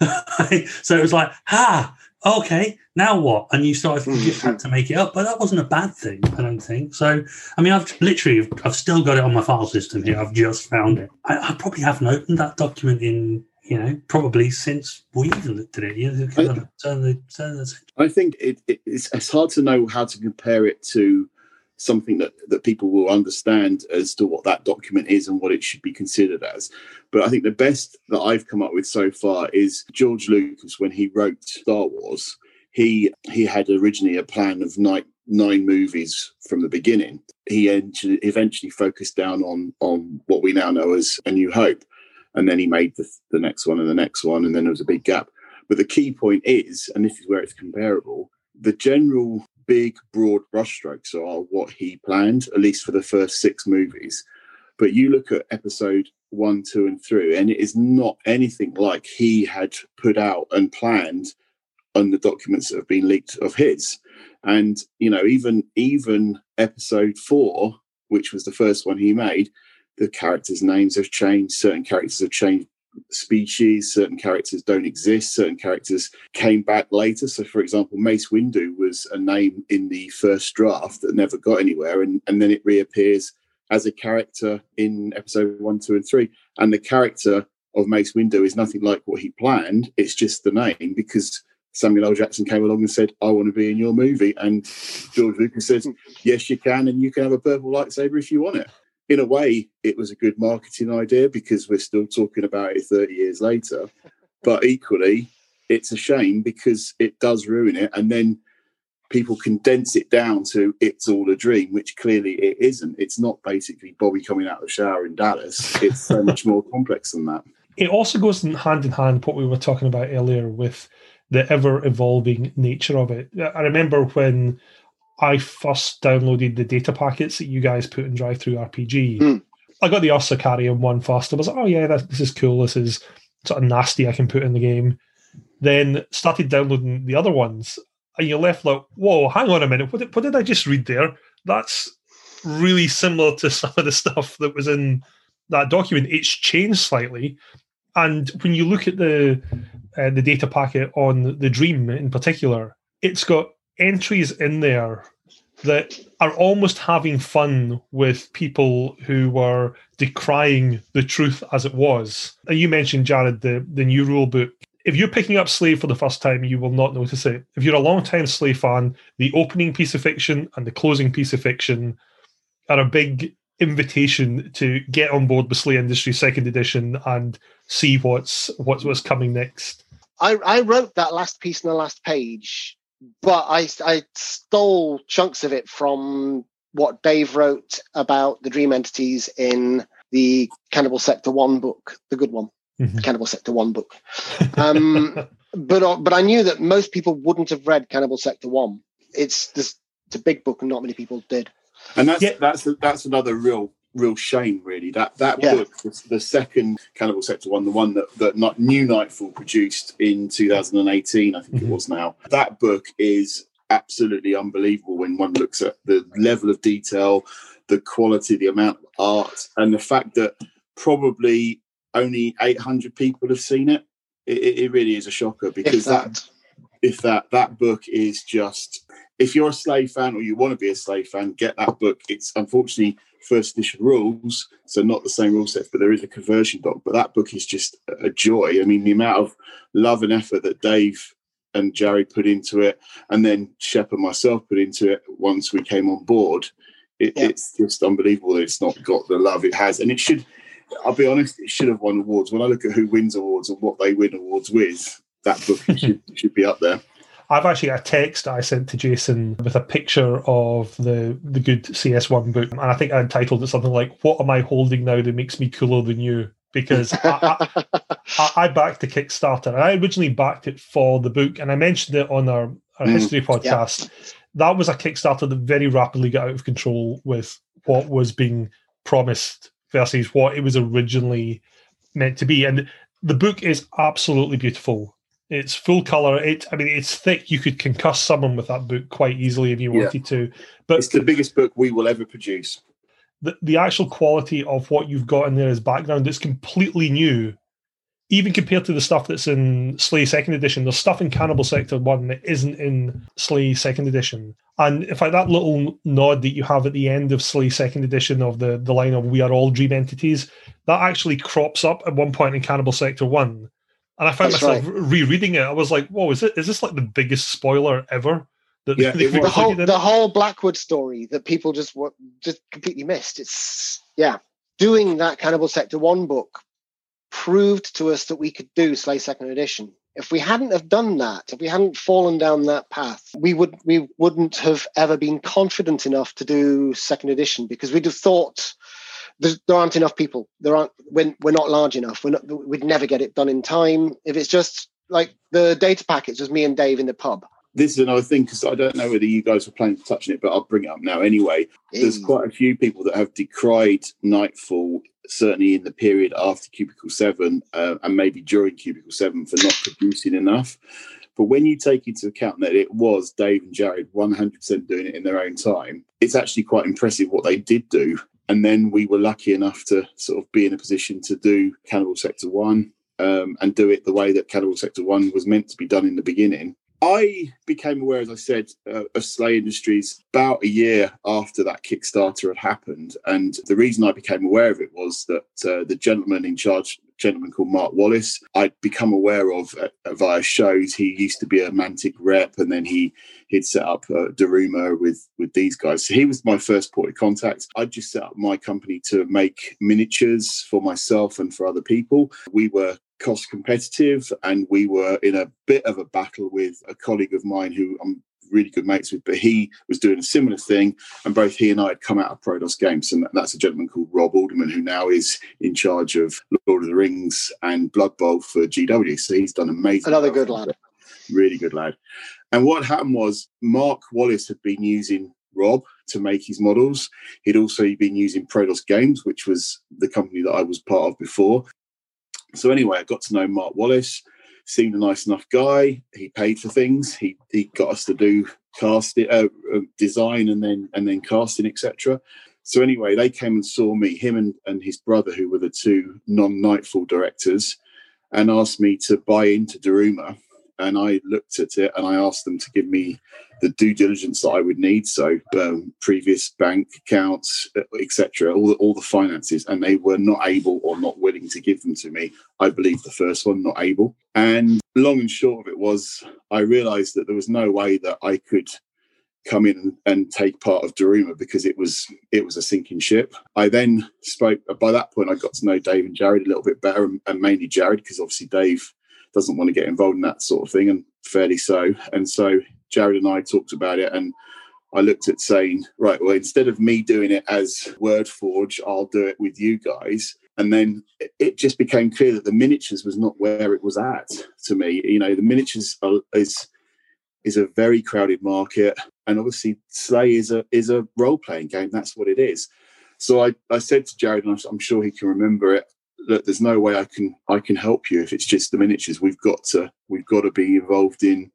so it was like, ah, okay, now what? And you started to just had to make it up, but that wasn't a bad thing, I don't think. So, I mean, I've literally, I've still got it on my file system here. I've just found it. I, I probably haven't opened that document in, you know, probably since we even looked at it. You know, kind of turn the, turn the, I think it, it, it's, it's hard to know how to compare it to something that, that people will understand as to what that document is and what it should be considered as. But I think the best that I've come up with so far is George Lucas when he wrote Star Wars. he he had originally a plan of nine nine movies from the beginning. He eventually focused down on on what we now know as A New Hope, and then he made the, the next one and the next one, and then there was a big gap. But the key point is, and this is where it's comparable, the general big broad brushstrokes are what he planned, at least for the first six movies. But you look at episode one, two, and three, and it is not anything like he had put out and planned on the documents that have been leaked of his. And you know, even even episode four, which was the first one he made, the characters' names have changed. Certain characters have changed species. Certain characters don't exist. Certain characters came back later. So, for example, Mace Windu was a name in the first draft that never got anywhere, and, and then it reappears as a character in episode one, two, and three. And the character of Mace Windu is nothing like what he planned. It's just the name because Samuel L. Jackson came along and said, I want to be in your movie. And George Lucas says, *laughs* Yes, you can. And you can have a purple lightsaber if you want it. In a way, it was a good marketing idea because we're still talking about it 30 years later. *laughs* But equally, it's a shame because it does ruin it. And then people condense it down to it's all a dream, which clearly it isn't. It's not basically Bobby coming out of the shower in Dallas. It's so much more *laughs* complex than that. It also goes hand in hand what we were talking about earlier with the ever evolving nature of it. I remember when I first downloaded the data packets that you guys put in DriveThruRPG. Mm. I got the Ursa Carrien one first. I was like, oh yeah, this is cool. This is sort of nasty. I can put in the game. Then started downloading the other ones, and you're left like, whoa, hang on a minute. What did, what did I just read there? That's really similar to *laughs* some of the stuff that was in that document. It's changed slightly. And when you look at the uh, the data packet on the Dream in particular, it's got entries in there that are almost having fun with people who were decrying the truth as it was. And you mentioned, Jared, the, the new rule book if you're picking up SLA for the first time, you will not notice it. If you're a long time SLA fan, the opening piece of fiction and the closing piece of fiction are a big invitation to get on board with SLA Industry Second Edition and see what's what's what's coming next. I, I wrote that last piece in the last page, but I I stole chunks of it from what Dave wrote about the dream entities in the Cannibal Sector One book, the good one mm-hmm. Cannibal Sector One book. Um, *laughs* but uh, but I knew that most people wouldn't have read Cannibal Sector One. It's this it's a big book, and not many people did. And that's yeah. that's that's another real real shame, really. That that yeah. book, the second Cannibal Sector One, the one that that not, New Nightfall produced in 2018, I think mm-hmm. it was now. That book is absolutely unbelievable when one looks at the level of detail, the quality, the amount of art, and the fact that probably only 800 people have seen it, it, it really is a shocker because that. that if that that book is just if you're a SLA fan or you want to be a SLA fan, get that book. It's unfortunately first edition rules, so not the same rule set, but there is a conversion doc. But that book is just a joy. I mean, the amount of love and effort that Dave and Jerry put into it, and then Shep and myself put into it once we came on board. It, yeah. It's just unbelievable that it's not got the love it has, and it should. I'll be honest, it should have won awards. When I look at who wins awards and what they win awards with, that book *laughs* should, should be up there. I've actually got a text I sent to Jason with a picture of the the good CS1 book, and I think I entitled it something like "What am I holding now that makes me cooler than you?" Because I, I, *laughs* I, backed the Kickstarter, and I originally backed it for the book, and I mentioned it on our, our mm, history podcast. Yeah. That was a Kickstarter that very rapidly got out of control with what was being promised versus what it was originally meant to be. And the book is absolutely beautiful. It's full color. It, I mean, it's thick. You could concuss someone with that book quite easily if you wanted yeah. to. But it's the biggest book we will ever produce. The the actual quality of what you've got in there as background is completely new even compared to the stuff that's in SLA Second Edition, there's stuff in Cannibal Sector One that isn't in SLA Second Edition. And in fact, that little nod that you have at the end of SLA Second Edition of the, the line of "We are all dream entities," that actually crops up at one point in Cannibal Sector One. And I found that's myself right. rereading it. I was like, "Whoa, is it? Is this like the biggest spoiler ever?" That yeah, the whole the whole Blackwood story that people just just completely missed. It's yeah, doing that Cannibal Sector One book proved to us that we could do SLA Second Edition. if we hadn't have done that, if we hadn't fallen down that path, we would we wouldn't have ever been confident enough to do second edition because we'd have thought there aren't enough people. There aren't when we're not large enough. We're not, we'd never get it done in time. If it's just like the data packets was me and Dave in the pub. This is another thing because I don't know whether you guys were planning to touch on it, but I'll bring it up now anyway. There's quite a few people that have decried Nightfall certainly in the period after Cubicle 7 uh, and maybe during Cubicle 7 for not producing enough. But when you take into account that it was Dave and Jared 100% doing it in their own time, it's actually quite impressive what they did do. And then we were lucky enough to sort of be in a position to do Cannibal Sector 1 um, and do it the way that Cannibal Sector 1 was meant to be done in the beginning. I became aware, as I said, uh, of SLA Industries about a year after that Kickstarter had happened. And the reason I became aware of it was that uh, the gentleman in charge, gentleman called Mark Wallace, I'd become aware of uh, via shows. He used to be a Mantic rep, and then he he'd set up uh, Daruma with with these guys. So he was my first point of contact. I just set up my company to make miniatures for myself and for other people. We were cost competitive and we were in a bit of a battle with a colleague of mine who I'm really good mates with, but he was doing a similar thing. And both he and I had come out of Prodos Games. And that's a gentleman called Rob Alderman, who now is in charge of Lord of the Rings and Blood Bowl for GW. So he's done amazing. Another good lad. Really good lad. And what happened was Mark Wallace had been using Rob to make his models. He'd also been using Prodos Games, which was the company that I was part of before. So anyway, I got to know Mark Wallace. Seemed a nice enough guy. He paid for things. He he got us to do casting, uh, uh, design, and then and then casting, etc. So anyway, they came and saw me, him and, and his brother, who were the two non-Nightfall directors, and asked me to buy into Daruma and I looked at it and I asked them to give me the due diligence that I would need. So um, previous bank accounts, etc., all the, all the finances, and they were not able or not willing to give them to me. I believe the first one not able. And long and short of it was, I realised that there was no way that I could come in and take part of Daruma because it was it was a sinking ship. I then spoke. By that point, I got to know Dave and Jared a little bit better, and, and mainly Jared because obviously Dave doesn't want to get involved in that sort of thing, and fairly so. And so Jared and I talked about it, and I looked at saying, right, well, instead of me doing it as Wordforge, I'll do it with you guys. And then it just became clear that the miniatures was not where it was at to me. You know, the miniatures are, is is a very crowded market, and obviously SLA is a is a role playing game. That's what it is. So I, I said to Jared, and I'm sure he can remember it look, there's no way I can I can help you if it's just the miniatures. We've got to we've got to be involved in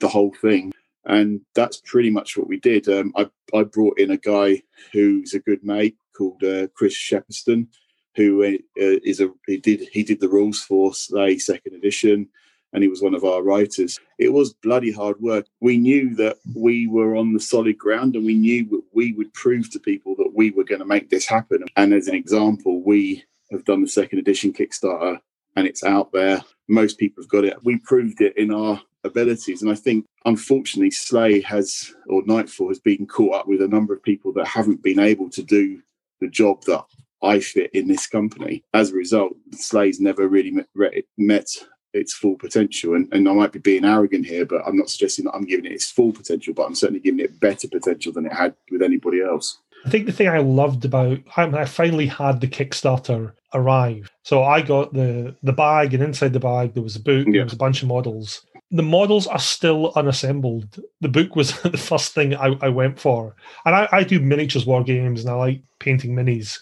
the whole thing, and that's pretty much what we did. Um, I I brought in a guy who's a good mate called uh, Chris Shepperston, who uh, is a he did he did the rules for SLA Second Edition. And he was one of our writers. It was bloody hard work. We knew that we were on the solid ground and we knew we would prove to people that we were going to make this happen. And as an example, we have done the second edition Kickstarter and it's out there. Most people have got it. We proved it in our abilities. And I think, unfortunately, SLA has, or Nightfall has been caught up with a number of people that haven't been able to do the job that I fit in this company. As a result, SLA's never really met, met its full potential. And, and I might be being arrogant here, but I'm not suggesting that I'm giving it its full potential, but I'm certainly giving it better potential than it had with anybody else. I think the thing I loved about I, I finally had the Kickstarter arrive. So I got the the bag, and inside the bag there was a book. Yeah. There was a bunch of models. The models are still unassembled. The book was *laughs* the first thing I, I went for, and I, I do miniatures war games, and I like painting minis.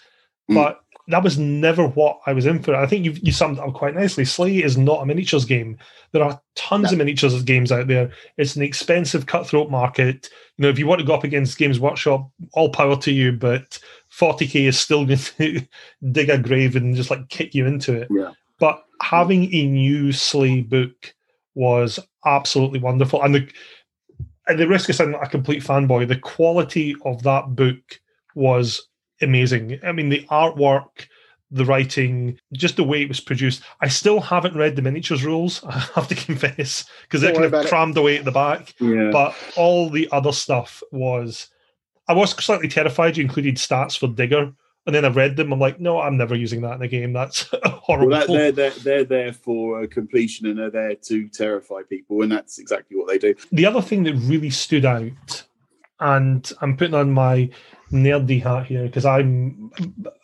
Mm. But that was never what I was in for. I think you you summed it up quite nicely. SLA is not a miniatures game. There are tons no. of miniatures games out there. It's an expensive cutthroat market. You know, if you want to go up against Games Workshop, all power to you. But 40k is still *laughs* going to dig a grave and just like kick you into it. Yeah. But having a new SLA book was absolutely wonderful, and the at the risk of sounding like a complete fanboy, the quality of that book was amazing. I mean, the artwork, the writing, just the way it was produced. I still haven't read the miniatures rules, *laughs* I have to confess, because they're kind of crammed it. away at the back. Yeah. But all the other stuff was. I was slightly terrified you included stats for Digger. And then I read them. I'm like, no, I'm never using that in a game. That's *laughs* horrible. Well, that, they're, they're, they're there for uh, completion and they're there to terrify people, and that's exactly what they do. The other thing that really stood out, and I'm putting on my nerdy hat here because I'm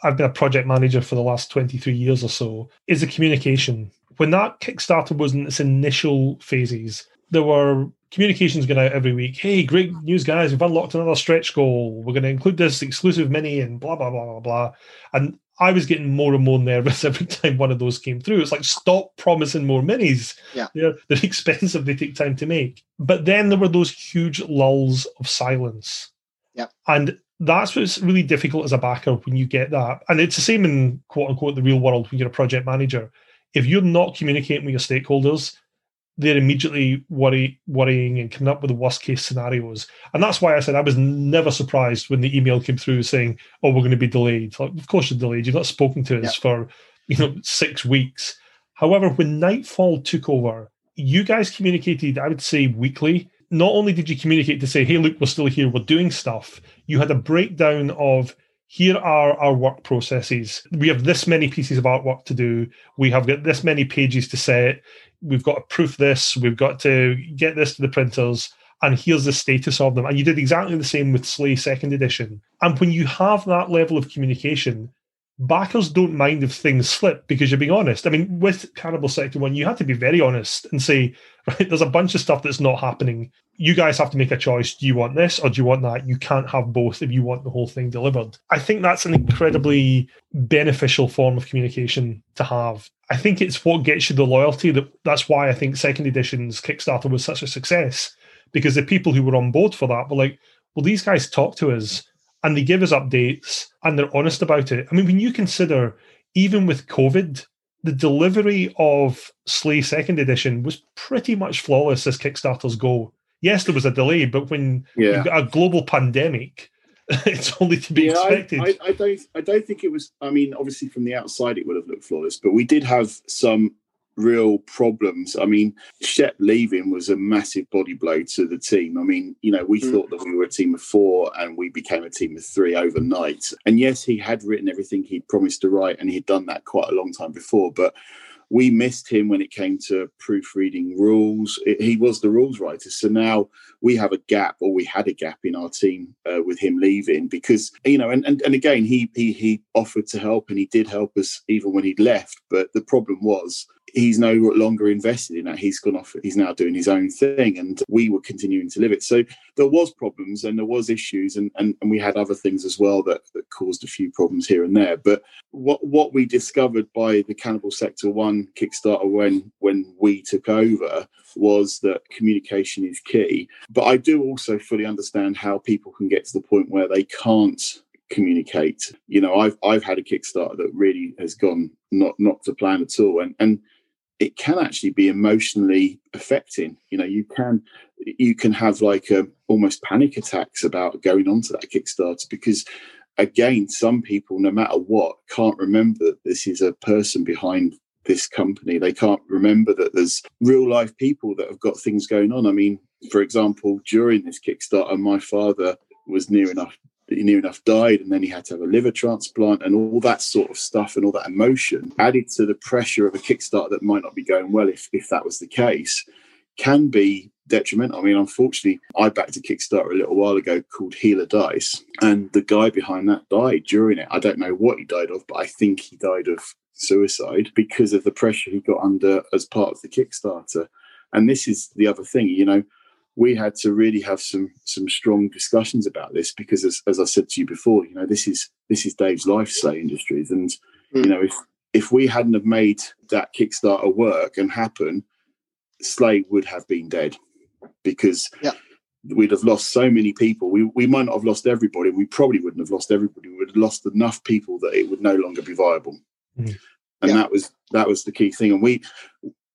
I've been a project manager for the last 23 years or so, is the communication. When that Kickstarter was in its initial phases, there were communications going out every week. Hey, great news, guys! We've unlocked another stretch goal. We're going to include this exclusive mini and blah blah blah blah blah. And I was getting more and more nervous *laughs* every time one of those came through. It's like stop promising more minis. Yeah. They're, they're *laughs* expensive. They take time to make. But then there were those huge lulls of silence. Yeah. And that's what's really difficult as a backer when you get that. And it's the same in quote unquote the real world when you're a project manager. If you're not communicating with your stakeholders, they're immediately worry, worrying and coming up with the worst case scenarios. And that's why I said I was never surprised when the email came through saying, "Oh, we're going to be delayed." Like, of course you're delayed. You've not spoken to us Yeah. for you know six weeks. However, when Nightfall took over, you guys communicated, I would say, weekly. Not only did you communicate to say, "Hey, look, we're still here. We're doing stuff." You had a breakdown of here are our work processes. We have this many pieces of artwork to do. We have got this many pages to set. We've got to proof this. We've got to get this to the printers. And here's the status of them. And you did exactly the same with SLA Second Edition. And when you have that level of communication, backers don't mind if things slip because you're being honest. I mean, with Cannibal Sector 1, you had to be very honest and say, *laughs* right, there's a bunch of stuff that's not happening. You guys have to make a choice. Do you want this or do you want that? You can't have both if you want the whole thing delivered. I think that's an incredibly beneficial form of communication to have. I think it's what gets you the loyalty. That that's why I think second edition's Kickstarter was such a success because the people who were on board for that were like, well, these guys talk to us and they give us updates and they're honest about it. I mean, when you consider even with COVID, the delivery of SLA Second Edition was pretty much flawless as Kickstarters go. Yes, there was a delay, but when Yeah. you've got a global pandemic, *laughs* it's only to be Yeah, I, expected. I, I don't. I don't think it was. I mean, obviously from the outside it would have looked flawless, but we did have some real problems. I mean, Shep leaving was a massive body blow to the team. I mean, you know, we Mm. thought that we were a team of four and we became a team of three overnight. And yes, he had written everything he'd promised to write, and he'd done that quite a long time before, but. We missed him when it came to proofreading rules. It- he was the rules writer. So now we have a gap, or we had a gap in our team uh, with him leaving because you know, and, and and again, he he he offered to help, and he did help us even when he'd left. But the problem was he's no longer invested in that. He's gone off. He's now doing his own thing, and we were continuing to live it. So there was problems and there was issues, and and, and we had other things as well that that caused a few problems here and there. But what what we discovered by the Cannibal Sector One Kickstarter when when we took over was that communication is key. But I do also fully understand how people can get to the point where they can't communicate. You know, I've I've had a Kickstarter that really has gone not not to plan at all, and and it can actually be emotionally affecting. You know, you can you can have like a, almost panic attacks about going onto that Kickstarter because again, some people, no matter what, can't remember that this is a person behind this company. They can't remember that there's real life people that have got things going on. I mean, for example, during this Kickstarter, my father was near enough near enough died and then he had to have a liver transplant and all that sort of stuff and all that emotion added to the pressure of a kickstarter that might not be going well if if that was the case can be detrimental. I mean, unfortunately, I backed a Kickstarter a little while ago called Healer Dice, and the guy behind that died during it. I don't know what he died of, but I think he died of suicide because of the pressure he got under as part of the Kickstarter. And this is the other thing, you know, we had to really have some some strong discussions about this because as, as I said to you before, you know, this is this is Dave's life, SLA Industries. And you Mm. know, if if we hadn't have made that Kickstarter work and happen, SLA would have been dead because Yeah. we'd have lost so many people. We we might not have lost everybody. We probably wouldn't have lost everybody. We would have lost enough people that it would no longer be viable. Mm. And Yeah. that was that was the key thing. And we,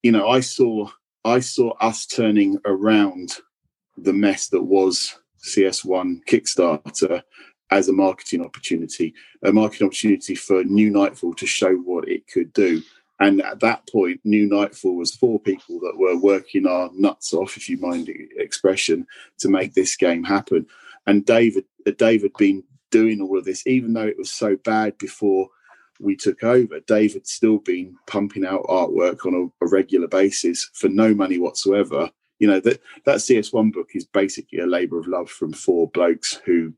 you know, I saw I saw us turning around the mess that was CS1 Kickstarter as a marketing opportunity, a marketing opportunity for New Nightfall to show what it could do. And at that point, New Nightfall was four people that were working our nuts off, if you mind the expression, to make this game happen. And David, uh, Dave had been doing all of this, even though it was so bad before. we took over, Dave had still been pumping out artwork on a, a regular basis for no money whatsoever. You know that that CS1 book is basically a labour of love from four blokes who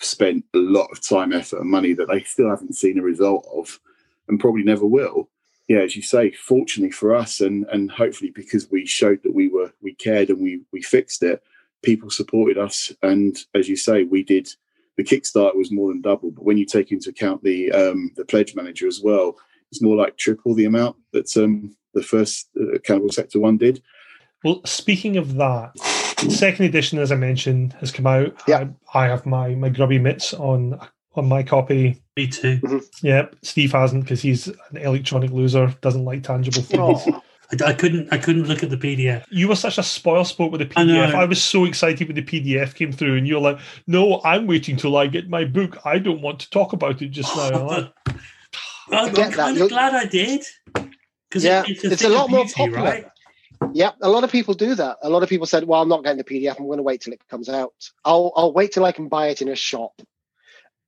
spent a lot of time, effort, and money that they still haven't seen a result of, and probably never will. Yeah, as you say, fortunately for us, and and hopefully because we showed that we were we cared and we we fixed it, people supported us, and as you say, we did. The Kickstarter was more than double, but when you take into account the um, the pledge manager as well, it's more like triple the amount that um, the first uh, Cannibal Sector one did. Well, speaking of that, second edition, as I mentioned, has come out. Yeah. I, I have my my grubby mitts on on my copy. Me too. Mm-hmm. Yep, Steve hasn't because he's an electronic loser, doesn't like tangible things. Oh, I, I couldn't. I couldn't look at the PDF. You were such a spoil sport with the I know. PDF. I, was so excited when the PDF came through, and you're like, "No, I'm waiting till I get my book. I don't want to talk about it just now." *laughs* I'm like, I'm, get I'm that. kind of glad I did. Because Yeah, it's a, it's a lot more beauty, popular. right? Yeah, a lot of people do that. A lot of people said, "Well, I'm not getting the PDF. I'm going to wait till it comes out. I'll I'll wait till I can buy it in a shop."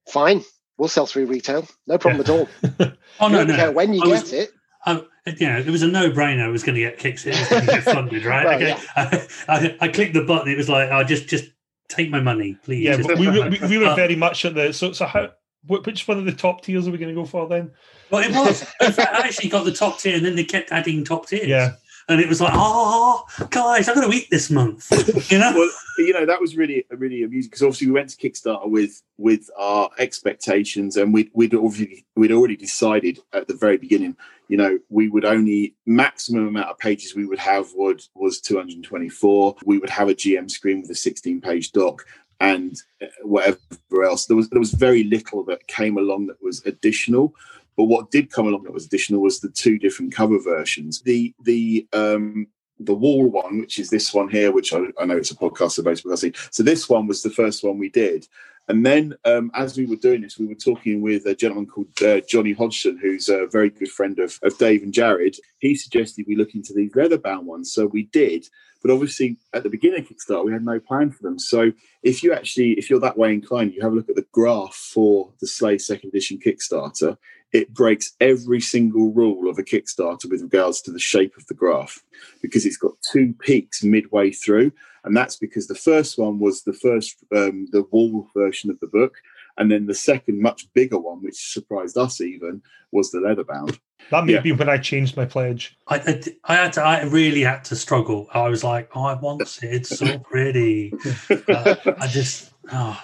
Fine, we'll sell through retail. No problem at all. *laughs* Oh no, don't care no. when you I get was- it. I, you know, it was a no-brainer. I was going to get kicks. It was going to get funded, right? Well, okay. I, I, I clicked the button. It was like, "Oh, just, just take my money, please." yeah, Just but we, were- we, *laughs* we were Uh, very much at the. So, so how? Which one of the top tiers are we going to go for then? Well, it was. In fact, I actually got the top tier, and then they kept adding top tiers. Yeah, and it was like, "Oh, guys, I'm going to eat this month." You know. well, you know that was really really amusing because obviously we went to Kickstarter with with our expectations, and we'd we'd already we'd already decided at the very beginning, you know, we would only maximum amount of pages we would have would was 224. We would have a GM screen with a 16 page doc. And uh, whatever else, there was there was very little that came along that was additional. But what did come along that was additional was the two different cover versions. The the um, the wall one, which is this one here, which I, I know it's a podcast people see. So this one was the first one we did. And then um, as we were doing this, we were talking with a gentleman called uh, Johnny Hodgson, who's a very good friend of, of Dave and Jared. He suggested we look into these leather bound ones. So we did. But obviously at the beginning of Kickstarter, we had no plan for them. So if you actually, if you're that way inclined, you have a look at the graph for the SLA second edition Kickstarter. It breaks every single rule of a Kickstarter with regards to the shape of the graph because it's got two peaks midway through, and that's because the first one was the first um, the wall version of the book, and then the second, much bigger one, which surprised us even, was the leatherbound. that may Yeah. be when I changed my pledge. I, I, I had to. I really had to struggle. I was like, "Oh, I want it. It's so *laughs* pretty." *laughs* Uh, I just. Oh,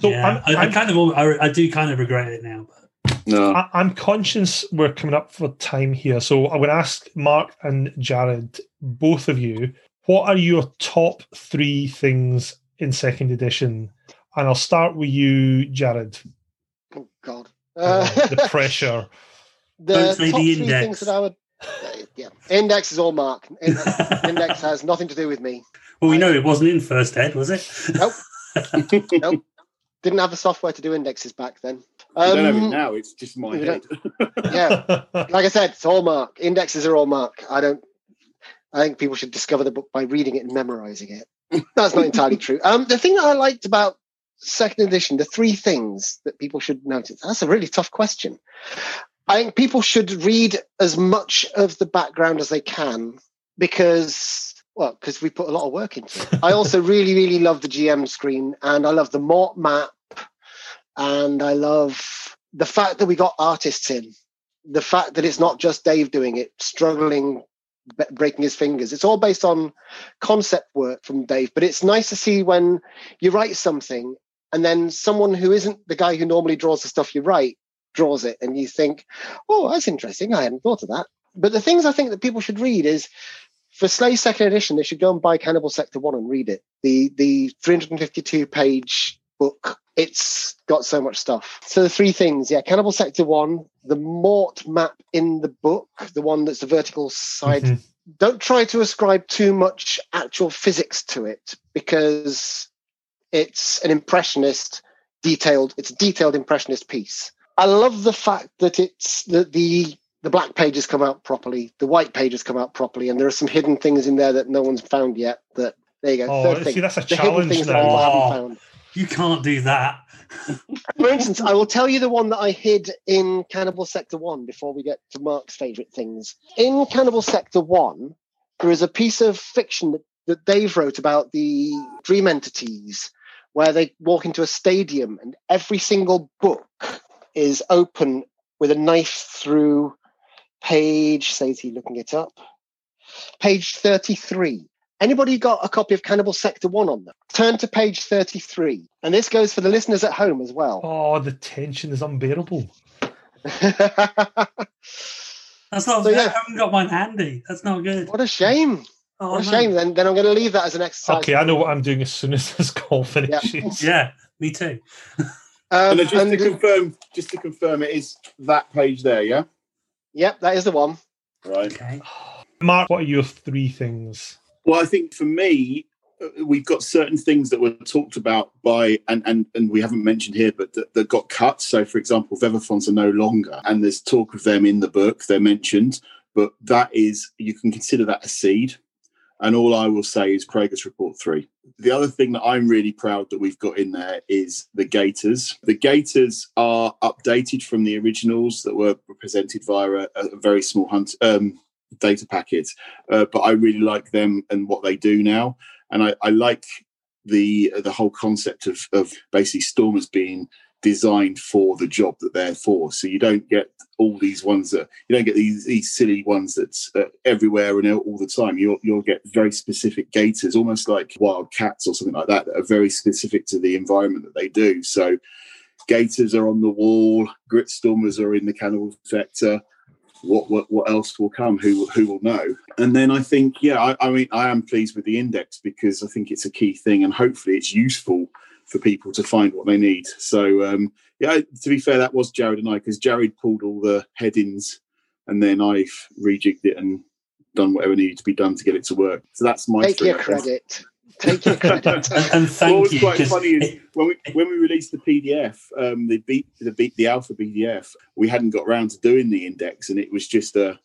So yeah. I'm- I, I I'm- kind of. I, I do kind of regret it now. But No, I, I'm conscious we're coming up for time here, so I'm going to ask Mark and Jared, both of you, what are your top three things in second edition? And I'll start with you, Jared. Oh God. Uh, *laughs* the pressure. the Don't say top the three things that I would. uh, yeah, index is all Mark. In- *laughs* index has nothing to do with me. well, we know it wasn't in first ed, was it? Nope. *laughs* Nope. Didn't have the software to do indexes back then. I don't have it Um, now. It's just my head. *laughs* yeah, like I said, it's all Mark. Indexes are all Mark. I don't. I think people should discover the book by reading it and memorizing it. That's not entirely *laughs* true. Um, the thing that I liked about second edition, the three things that people should notice. That's a really tough question. I think people should read as much of the background as they can because, well, because we put a lot of work into it. I also *laughs* really, really love the GM screen and I love the Mort map and I love the fact that we got artists in. The fact that it's not just Dave doing it, struggling, breaking his fingers. It's all based on concept work from Dave. But it's nice to see when you write something and then someone who isn't the guy who normally draws the stuff you write draws it, and you think, "Oh, that's interesting. I hadn't thought of that." But the things I think that people should read is for SLA Second Edition, they should go and buy Cannibal Sector One and read it. The the 352 page book. It's got so much stuff. So the three things, yeah, Cannibal Sector One, the Mort map in the book, the one that's the vertical side. Mhm. Don't try to ascribe too much actual physics to it because it's an impressionist detailed. It's a detailed impressionist piece. I love the fact that it's that the the black pages come out properly, the white pages come out properly, and there are some hidden things in there that no one's found yet. That there you go. Oh, Third thing. see, that's a the hidden challenge things that now. people Oh. haven't found. You can't do that. *laughs* For instance, I will tell you the one that I hid in Cannibal Sector 1 before we get to Mark's favourite things. In Cannibal Sector 1, there is a piece of fiction that, that Dave wrote about the dream entities where they walk into a stadium and every single book is open with a knife through page, says he looking it up, page 33. Anybody got a copy of Cannibal Sector 1 on them? Turn to page 33. And this goes for the listeners at home as well. Oh, the tension is unbearable. *laughs* That's not. So, I haven't got mine handy. That's not good. what a shame. Oh, What a no. shame. Then, then I'm going to leave that as an exercise. Okay, I know what I'm doing as soon as this call finishes. Yeah, me too. *laughs* Um, and just and- to confirm, just to confirm, it is that page there, yeah. Yep, that is the one. Right. Okay. Mark, what are your three things? Well, I think for me, uh, we've got certain things that were talked about by, and and and we haven't mentioned here, but that, that got cut. So, for example, Vevaphons are no longer, and there's talk of them in the book. They're mentioned, but that is you can consider that a seed. And all I will say is Prager's Report 3. The other thing that I'm really proud that we've got in there is the Gators. The Gators are updated from the originals that were presented via a, a very small hunt um, data packet. Uh, but I really like them and what they do now. And I, I like the the whole concept of, of basically Stormers being designed for the job that they're for. So you don't get all these ones that you don't get these these silly ones that's uh, everywhere and all the time. You'll you'll get very specific gators, almost like wild cats or something like that, that are very specific to the environment that they do. So gators are on the wall, grit stormers are in the cannibal sector. What, what what else will come? Who who will know? And then I think, yeah, I, I mean, I am pleased with the index because I think it's a key thing, and hopefully it's useful for people to find what they need. So um, yeah, to be fair, that was Jared and I because Jared pulled all the headings, and then I've rejigged it and done whatever needed to be done to get it to work. So that's my Take your credit. Take your credit. *laughs* And, and what was you. quite 'cause funny is when we when we released the PDF, um, the beat the beat the alpha PDF, we hadn't got around to doing the index, and it was just a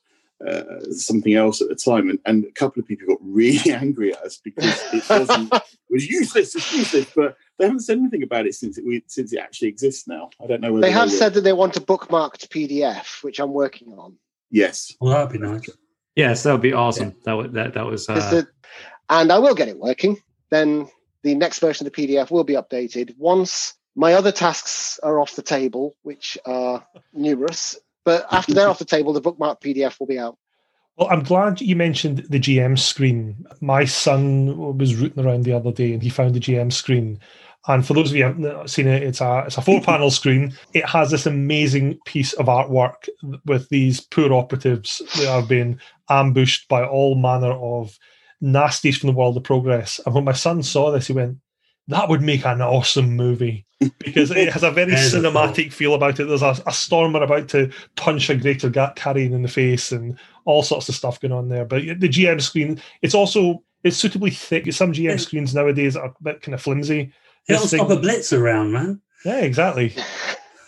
uh, something else at the time, and, and a couple of people got really *laughs* angry at us because it wasn't *laughs* it was useless, it's useless. But they haven't said anything about it since it we, since it actually exists now. I don't know whether they have will. said that they want a bookmarked PDF, which I'm working on. yes. well, that'd be nice. Yes, that would be awesome. That would that that was. Uh, that- and I will get it working. Then the next version of the PDF will be updated once my other tasks are off the table, which are numerous. But after they're off the table, the bookmarked PDF will be out. Well, I'm glad you mentioned the GM screen. My son was rooting around the other day and he found the GM screen. And for those of you who haven't seen it, it's a it's a four *laughs* panel screen. It has this amazing piece of artwork with these poor operatives that have been ambushed by all manner of nasties from the world of progress. And when my son saw this, he went, "That would make an awesome movie." Because it has a very *laughs* There's a cinematic feel about it. There's a, a stormer about to punch a greater gat carrion in the face, and all sorts of stuff going on there. But the GM screen, it's also it's suitably thick. Some GM Yeah. screens nowadays are a bit kind of flimsy. It'll stop a blitz around, man. Yeah, exactly. *laughs*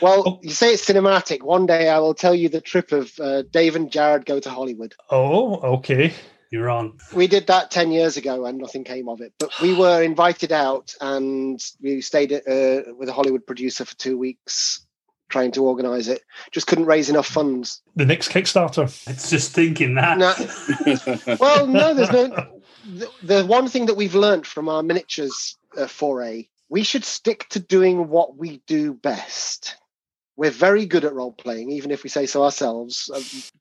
well, Oh. you say it's cinematic. One day I will tell you the trip of uh, Dave and Jared go to Hollywood. Oh, okay. You're on. We did that 10 years ago and nothing came of it. But we were invited out and we stayed uh, with a Hollywood producer for two weeks trying to organize it. Just couldn't raise enough funds. The next Kickstarter. It's just thinking that. No. *laughs* Well, no, there's no. The, the one thing that we've learned from our miniatures uh, foray, we should stick to doing what we do best. We're very good at role playing, even if we say so ourselves. Uh,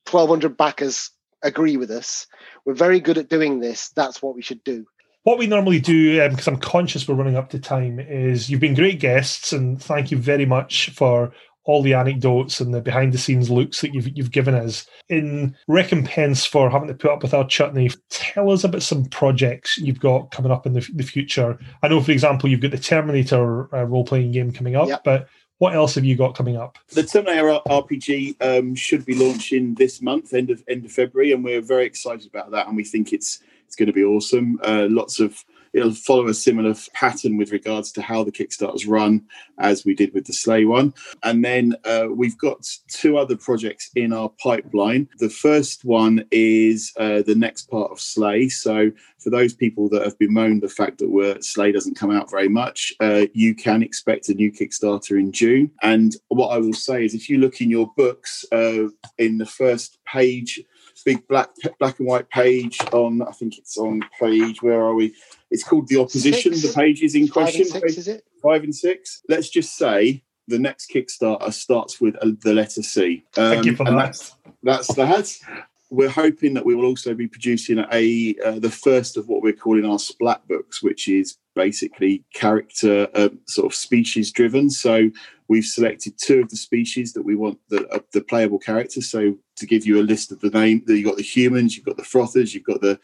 1,200 backers agree with us. We're very good at doing this. That's what we should do. What we normally do, because I'm conscious we're running up to time, is you've been great guests, and thank you very much for all the anecdotes and the behind the scenes looks that you've you've given us. In recompense for having to put up with our chutney, tell us about some projects you've got coming up in the, the future. I know, for example, you've got the Terminator uh, role playing game coming up, Yep. but what else have you got coming up? The Terminator RPG um, should be launching this month, end of end of February, and we're very excited about that. And we think it's it's going to be awesome. Uh, lots of it'll follow a similar pattern with regards to how the Kickstarters run as we did with the SLA one. And then uh, we've got two other projects in our pipeline. The first one is uh, the next part of SLA. So for those people that have bemoaned the fact that we're, SLA doesn't come out very much, uh, you can expect a new Kickstarter in June. And what I will say is, if you look in your books uh, in the first page, big black black and white page on, I think it's on page. Where are we? It's called the opposition. Six. The pages in Five question, and six, is it? five and six. Let's just say the next Kickstarter starts with uh, the letter C. Thank you for that. That's, that's that. We're hoping that we will also be producing a uh, the first of what we're calling our splat books, which is basically character uh, sort of species driven. So we've selected two of the species that we want the uh, the playable characters. So to give you a list of the name, you've got the humans, you've got the frothers, you've got the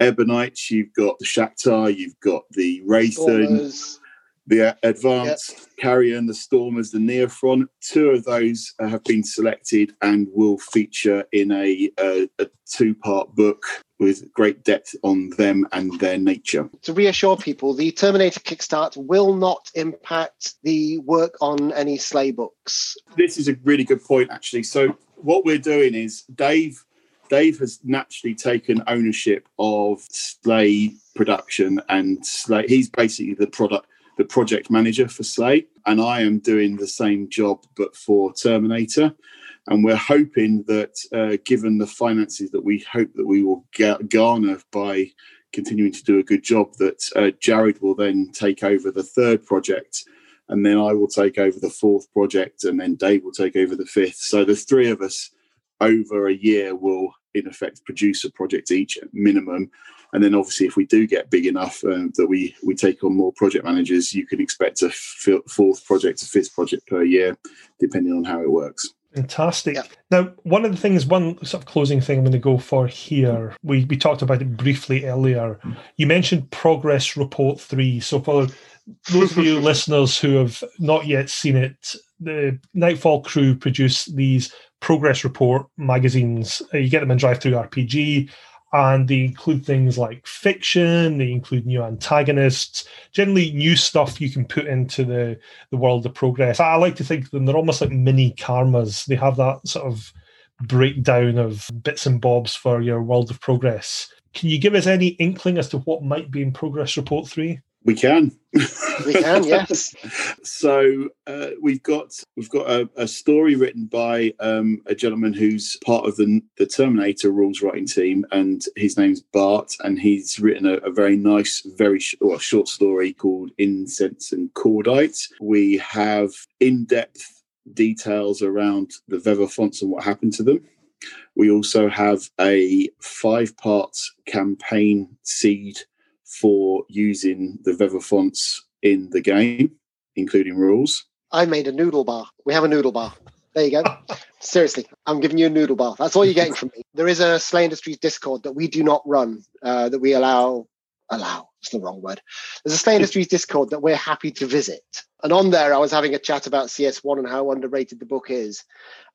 ebonites, you've got the Shaktar, you've got the Stormers. the advanced Carrien, the stormers, the neophron. Two of those have been selected and will feature in a, a, a two-part book with great depth on them and their nature. To reassure people, the Terminator Kickstart will not impact the work on any Slay books. This is a really good point, actually. So what we're doing is Dave. Dave has naturally taken ownership of Slay production and Slay. He's basically the product the project manager for Slay, and I am doing the same job but for Terminator. And we're hoping that, uh, given the finances that we hope that we will ga- garner by continuing to do a good job, that uh, Jared will then take over the third project, and then I will take over the fourth project, and then Dave will take over the fifth. So the three of us over a year will, in effect, produce a project each at minimum and then obviously if we do get big enough um, that we we take on more project managers you can expect a f- fourth project a fifth project per year depending on how it works Fantastic. Yeah. Now, one of the things, one sort of closing thing I'm going to go for here, we, we talked about it briefly earlier. You mentioned Progress Report 3. So, for those of you *laughs* listeners who have not yet seen it, the Nightfall crew produce these Progress Report magazines. Uh, You get them in DriveThruRPG, and they include things like fiction, they include new antagonists, generally new stuff you can put into the the world of progress. I like to think of them, they're almost like mini Karmas. They have that sort of breakdown of bits and bobs for your world of progress. Can you give us any inkling as to what might be in Progress Report 3? We can We can, *laughs* yes. so uh, we've got we've got a, a story written by um, a gentleman who's part of the the Terminator rules writing team, and his name's Bart, and he's written a, a very nice, very sh- well, short story called Incense and Cordite. We have in depth details around the Vevaphons and what happened to them. We also have a five part campaign seed for using the Vevaphons in the game, including rules. I made a noodle bar. We have a noodle bar. There you go. *laughs* Seriously, I'm giving you a noodle bar. That's all you're getting from me. There is a Slay Industries Discord that we do not run, uh, that we allow, allow, it's the wrong word. There's a Slay Industries Discord that we're happy to visit. And on there, I was having a chat about CS1 and how underrated the book is.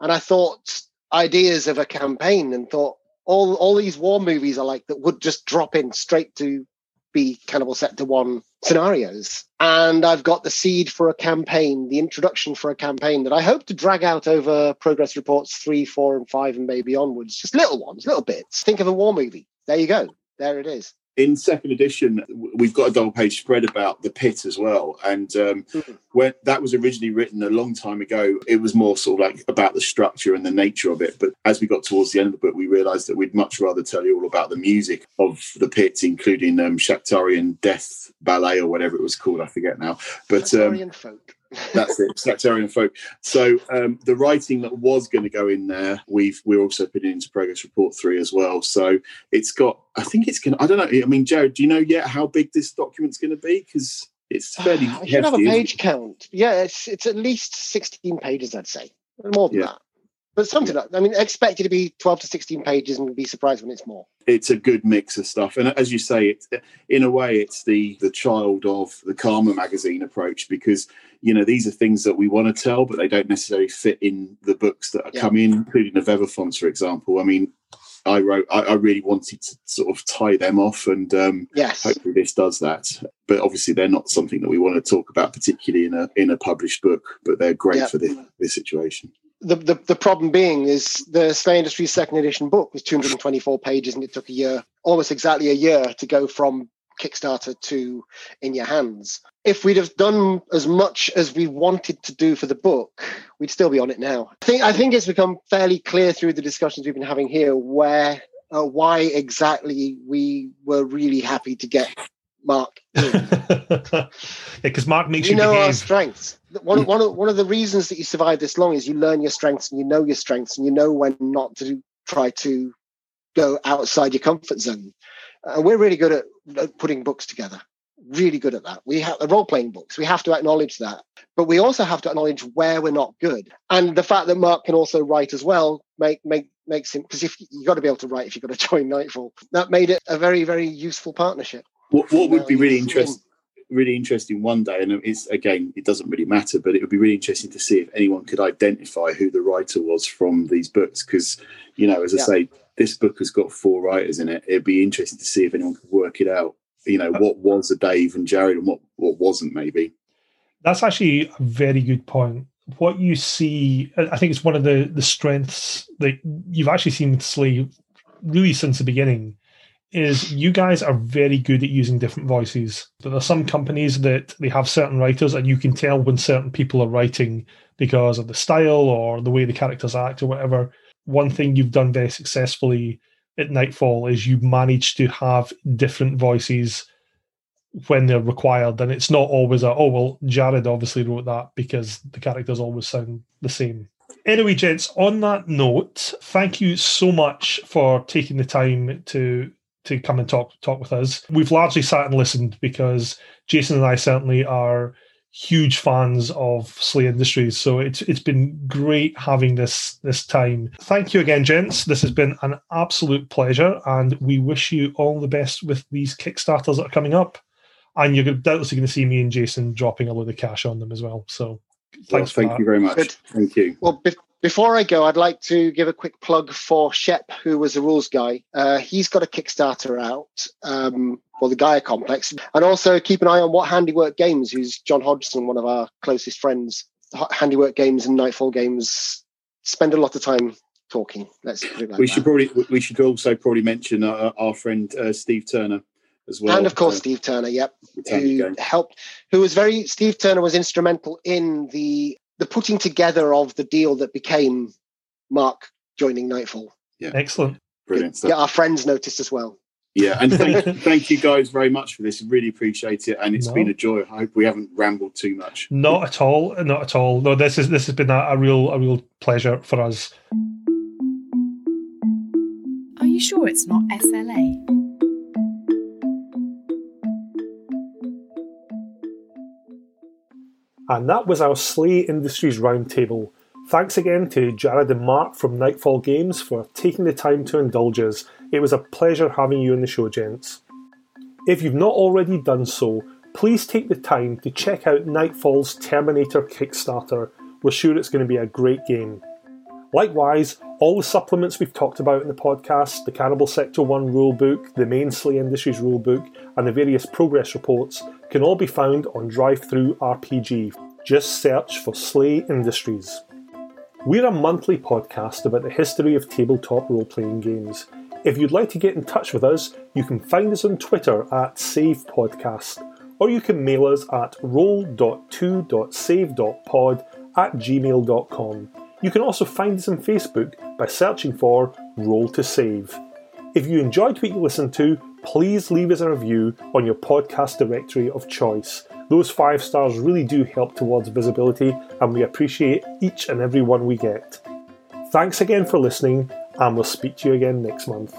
And I thought ideas of a campaign and thought all, all these war movies are like that would just drop in straight to be Cannibal Sector 1 scenarios. And I've got the seed for a campaign, the introduction for a campaign that I hope to drag out over progress reports three, four, and five, and maybe onwards. Just little ones, little bits. Think of a war movie. There you go. There it is. In second edition, we've got a double page spread about the pit as well. And um, Mhm. when that was originally written a long time ago, it was more sort of like about the structure and the nature of it. But as we got towards the end of the book, we realised that we'd much rather tell you all about the music of the pit, including um, Shaktarian Death Ballet or whatever it was called. I forget now. But um, folk. That's it, Sectarian folk. So um, the writing that was going to go in there, we've we're also putting into Progress Report three as well. So it's got, I think it's going. to I don't know. I mean, Jared, do you know yet how big this document's going to be? Because it's fairly I should have a page count. Yeah, it's it's at least 16 pages, I'd say. More than Yeah. that. But something like I mean, expect it to be 12 to 16 pages and be surprised when it's more. it's a good mix of stuff and as you say it's in a way it's the the child of the Karma magazine approach because you know these are things that we want to tell but they don't necessarily fit in the books that are Yeah. coming including the Vevaphons for example i mean I wrote. I, I really wanted to sort of tie them off, and um, Yes. hopefully this does that. But obviously, they're not something that we want to talk about, particularly in a in a published book. But they're great Yeah. for this this situation. The, the the problem being is the Slay Industries second edition book was 224 pages and it took a year, almost exactly a year, to go from Kickstarter to in your hands. If we'd have done as much as we wanted to do for the book, we'd still be on it now. I think I think it's become fairly clear through the discussions we've been having here where uh, why exactly we were really happy to get Mark *laughs* in. because Mark makes you you, know our strengths. One, of- one, of, one of the reasons that you survive this long is you learn your strengths and you know your strengths and you know when not to try to go outside your comfort zone. And we're really good at, at putting books together. Really good at that. We have the role playing books. We have to acknowledge that, but we also have to acknowledge where we're not good. And the fact that Mark can also write as well make make makes him because if you got to be able to write if you've got to *laughs* join Nightfall, that made it a very very useful partnership. What, what would be really interesting, really interesting one day, and it's again, it doesn't really matter, but it would be really interesting to see if anyone could identify who the writer was from these books. Because, you know, as I Yeah. say, this book has got four writers in it. It'd be interesting to see if anyone could work it out. You know, uh, what was a Dave and Jared, and what what wasn't maybe. That's actually a very good point. What you see, I think it's one of the the strengths that you've actually seen with Slay really since the beginning. Is you guys are very good at using different voices. There are some companies that they have certain writers, and you can tell when certain people are writing because of the style or the way the characters act or whatever. One thing you've done very successfully at Nightfall is you managed to have different voices when they're required, and it's not always a oh well, Jared obviously wrote that because the characters always sound the same. Anyway, gents, on that note, thank you so much for taking the time to to come and talk talk with us. We've largely sat and listened because Jason and I certainly are huge fans of Slay Industries, so it's it's been great having this this time. Thank you again, gents. This has been an absolute pleasure, and we wish you all the best with these Kickstarters that are coming up. And you're doubtlessly going to see me and Jason dropping a load of cash on them as well. So Well, thanks for thank that. you very much. Good. Thank you. Well, be- before I go, I'd like to give a quick plug for Shep, who was the rules guy. Uh, he's got a Kickstarter out um, for the Gaia Complex. And also keep an eye on What Handiwork Games, who's John Hodgson, one of our closest friends. Handiwork Games and Nightfall Games spend a lot of time talking. Let's put it like we that. should probably we should also probably mention uh, our friend uh, Steve Turner as well. and of course, uh, Steve Turner, yep, who helped, who was very, Steve Turner was instrumental in the the putting together of the deal that became Mark joining Nightfall. Yeah, excellent. Brilliant stuff. Yeah, our friends noticed as well. Yeah, and thank, *laughs* thank you guys very much for this. Really appreciate it, and it's No. been a joy. I hope we haven't rambled too much. Not at all. Not at all. No, this is this has been a, a real a real pleasure for us. Are you sure it's not SLA? And that was our Slay Industries Roundtable. Thanks again to Jared and Mark from Nightfall Games for taking the time to indulge us. It was a pleasure having you on the show, gents. If you've not already done so, please take the time to check out Nightfall's Terminator Kickstarter. We're sure it's going to be a great game. Likewise, all the supplements we've talked about in the podcast, the Cannibal Sector 1 rulebook, the main Slay Industries rulebook, and the various progress reports can all be found on DriveThruRPG. Just search for Slay Industries. We're a monthly podcast about the history of tabletop role playing games. If you'd like to get in touch with us, you can find us on Twitter at SavePodcast, or you can mail us at roll.2.save.pod at gmail.com. You can also find us on Facebook by searching for Roll to Save. If you enjoyed what you listened to, please leave us a review on your podcast directory of choice. Those five stars really do help towards visibility, and we appreciate each and every one we get. Thanks again for listening, and we'll speak to you again next month.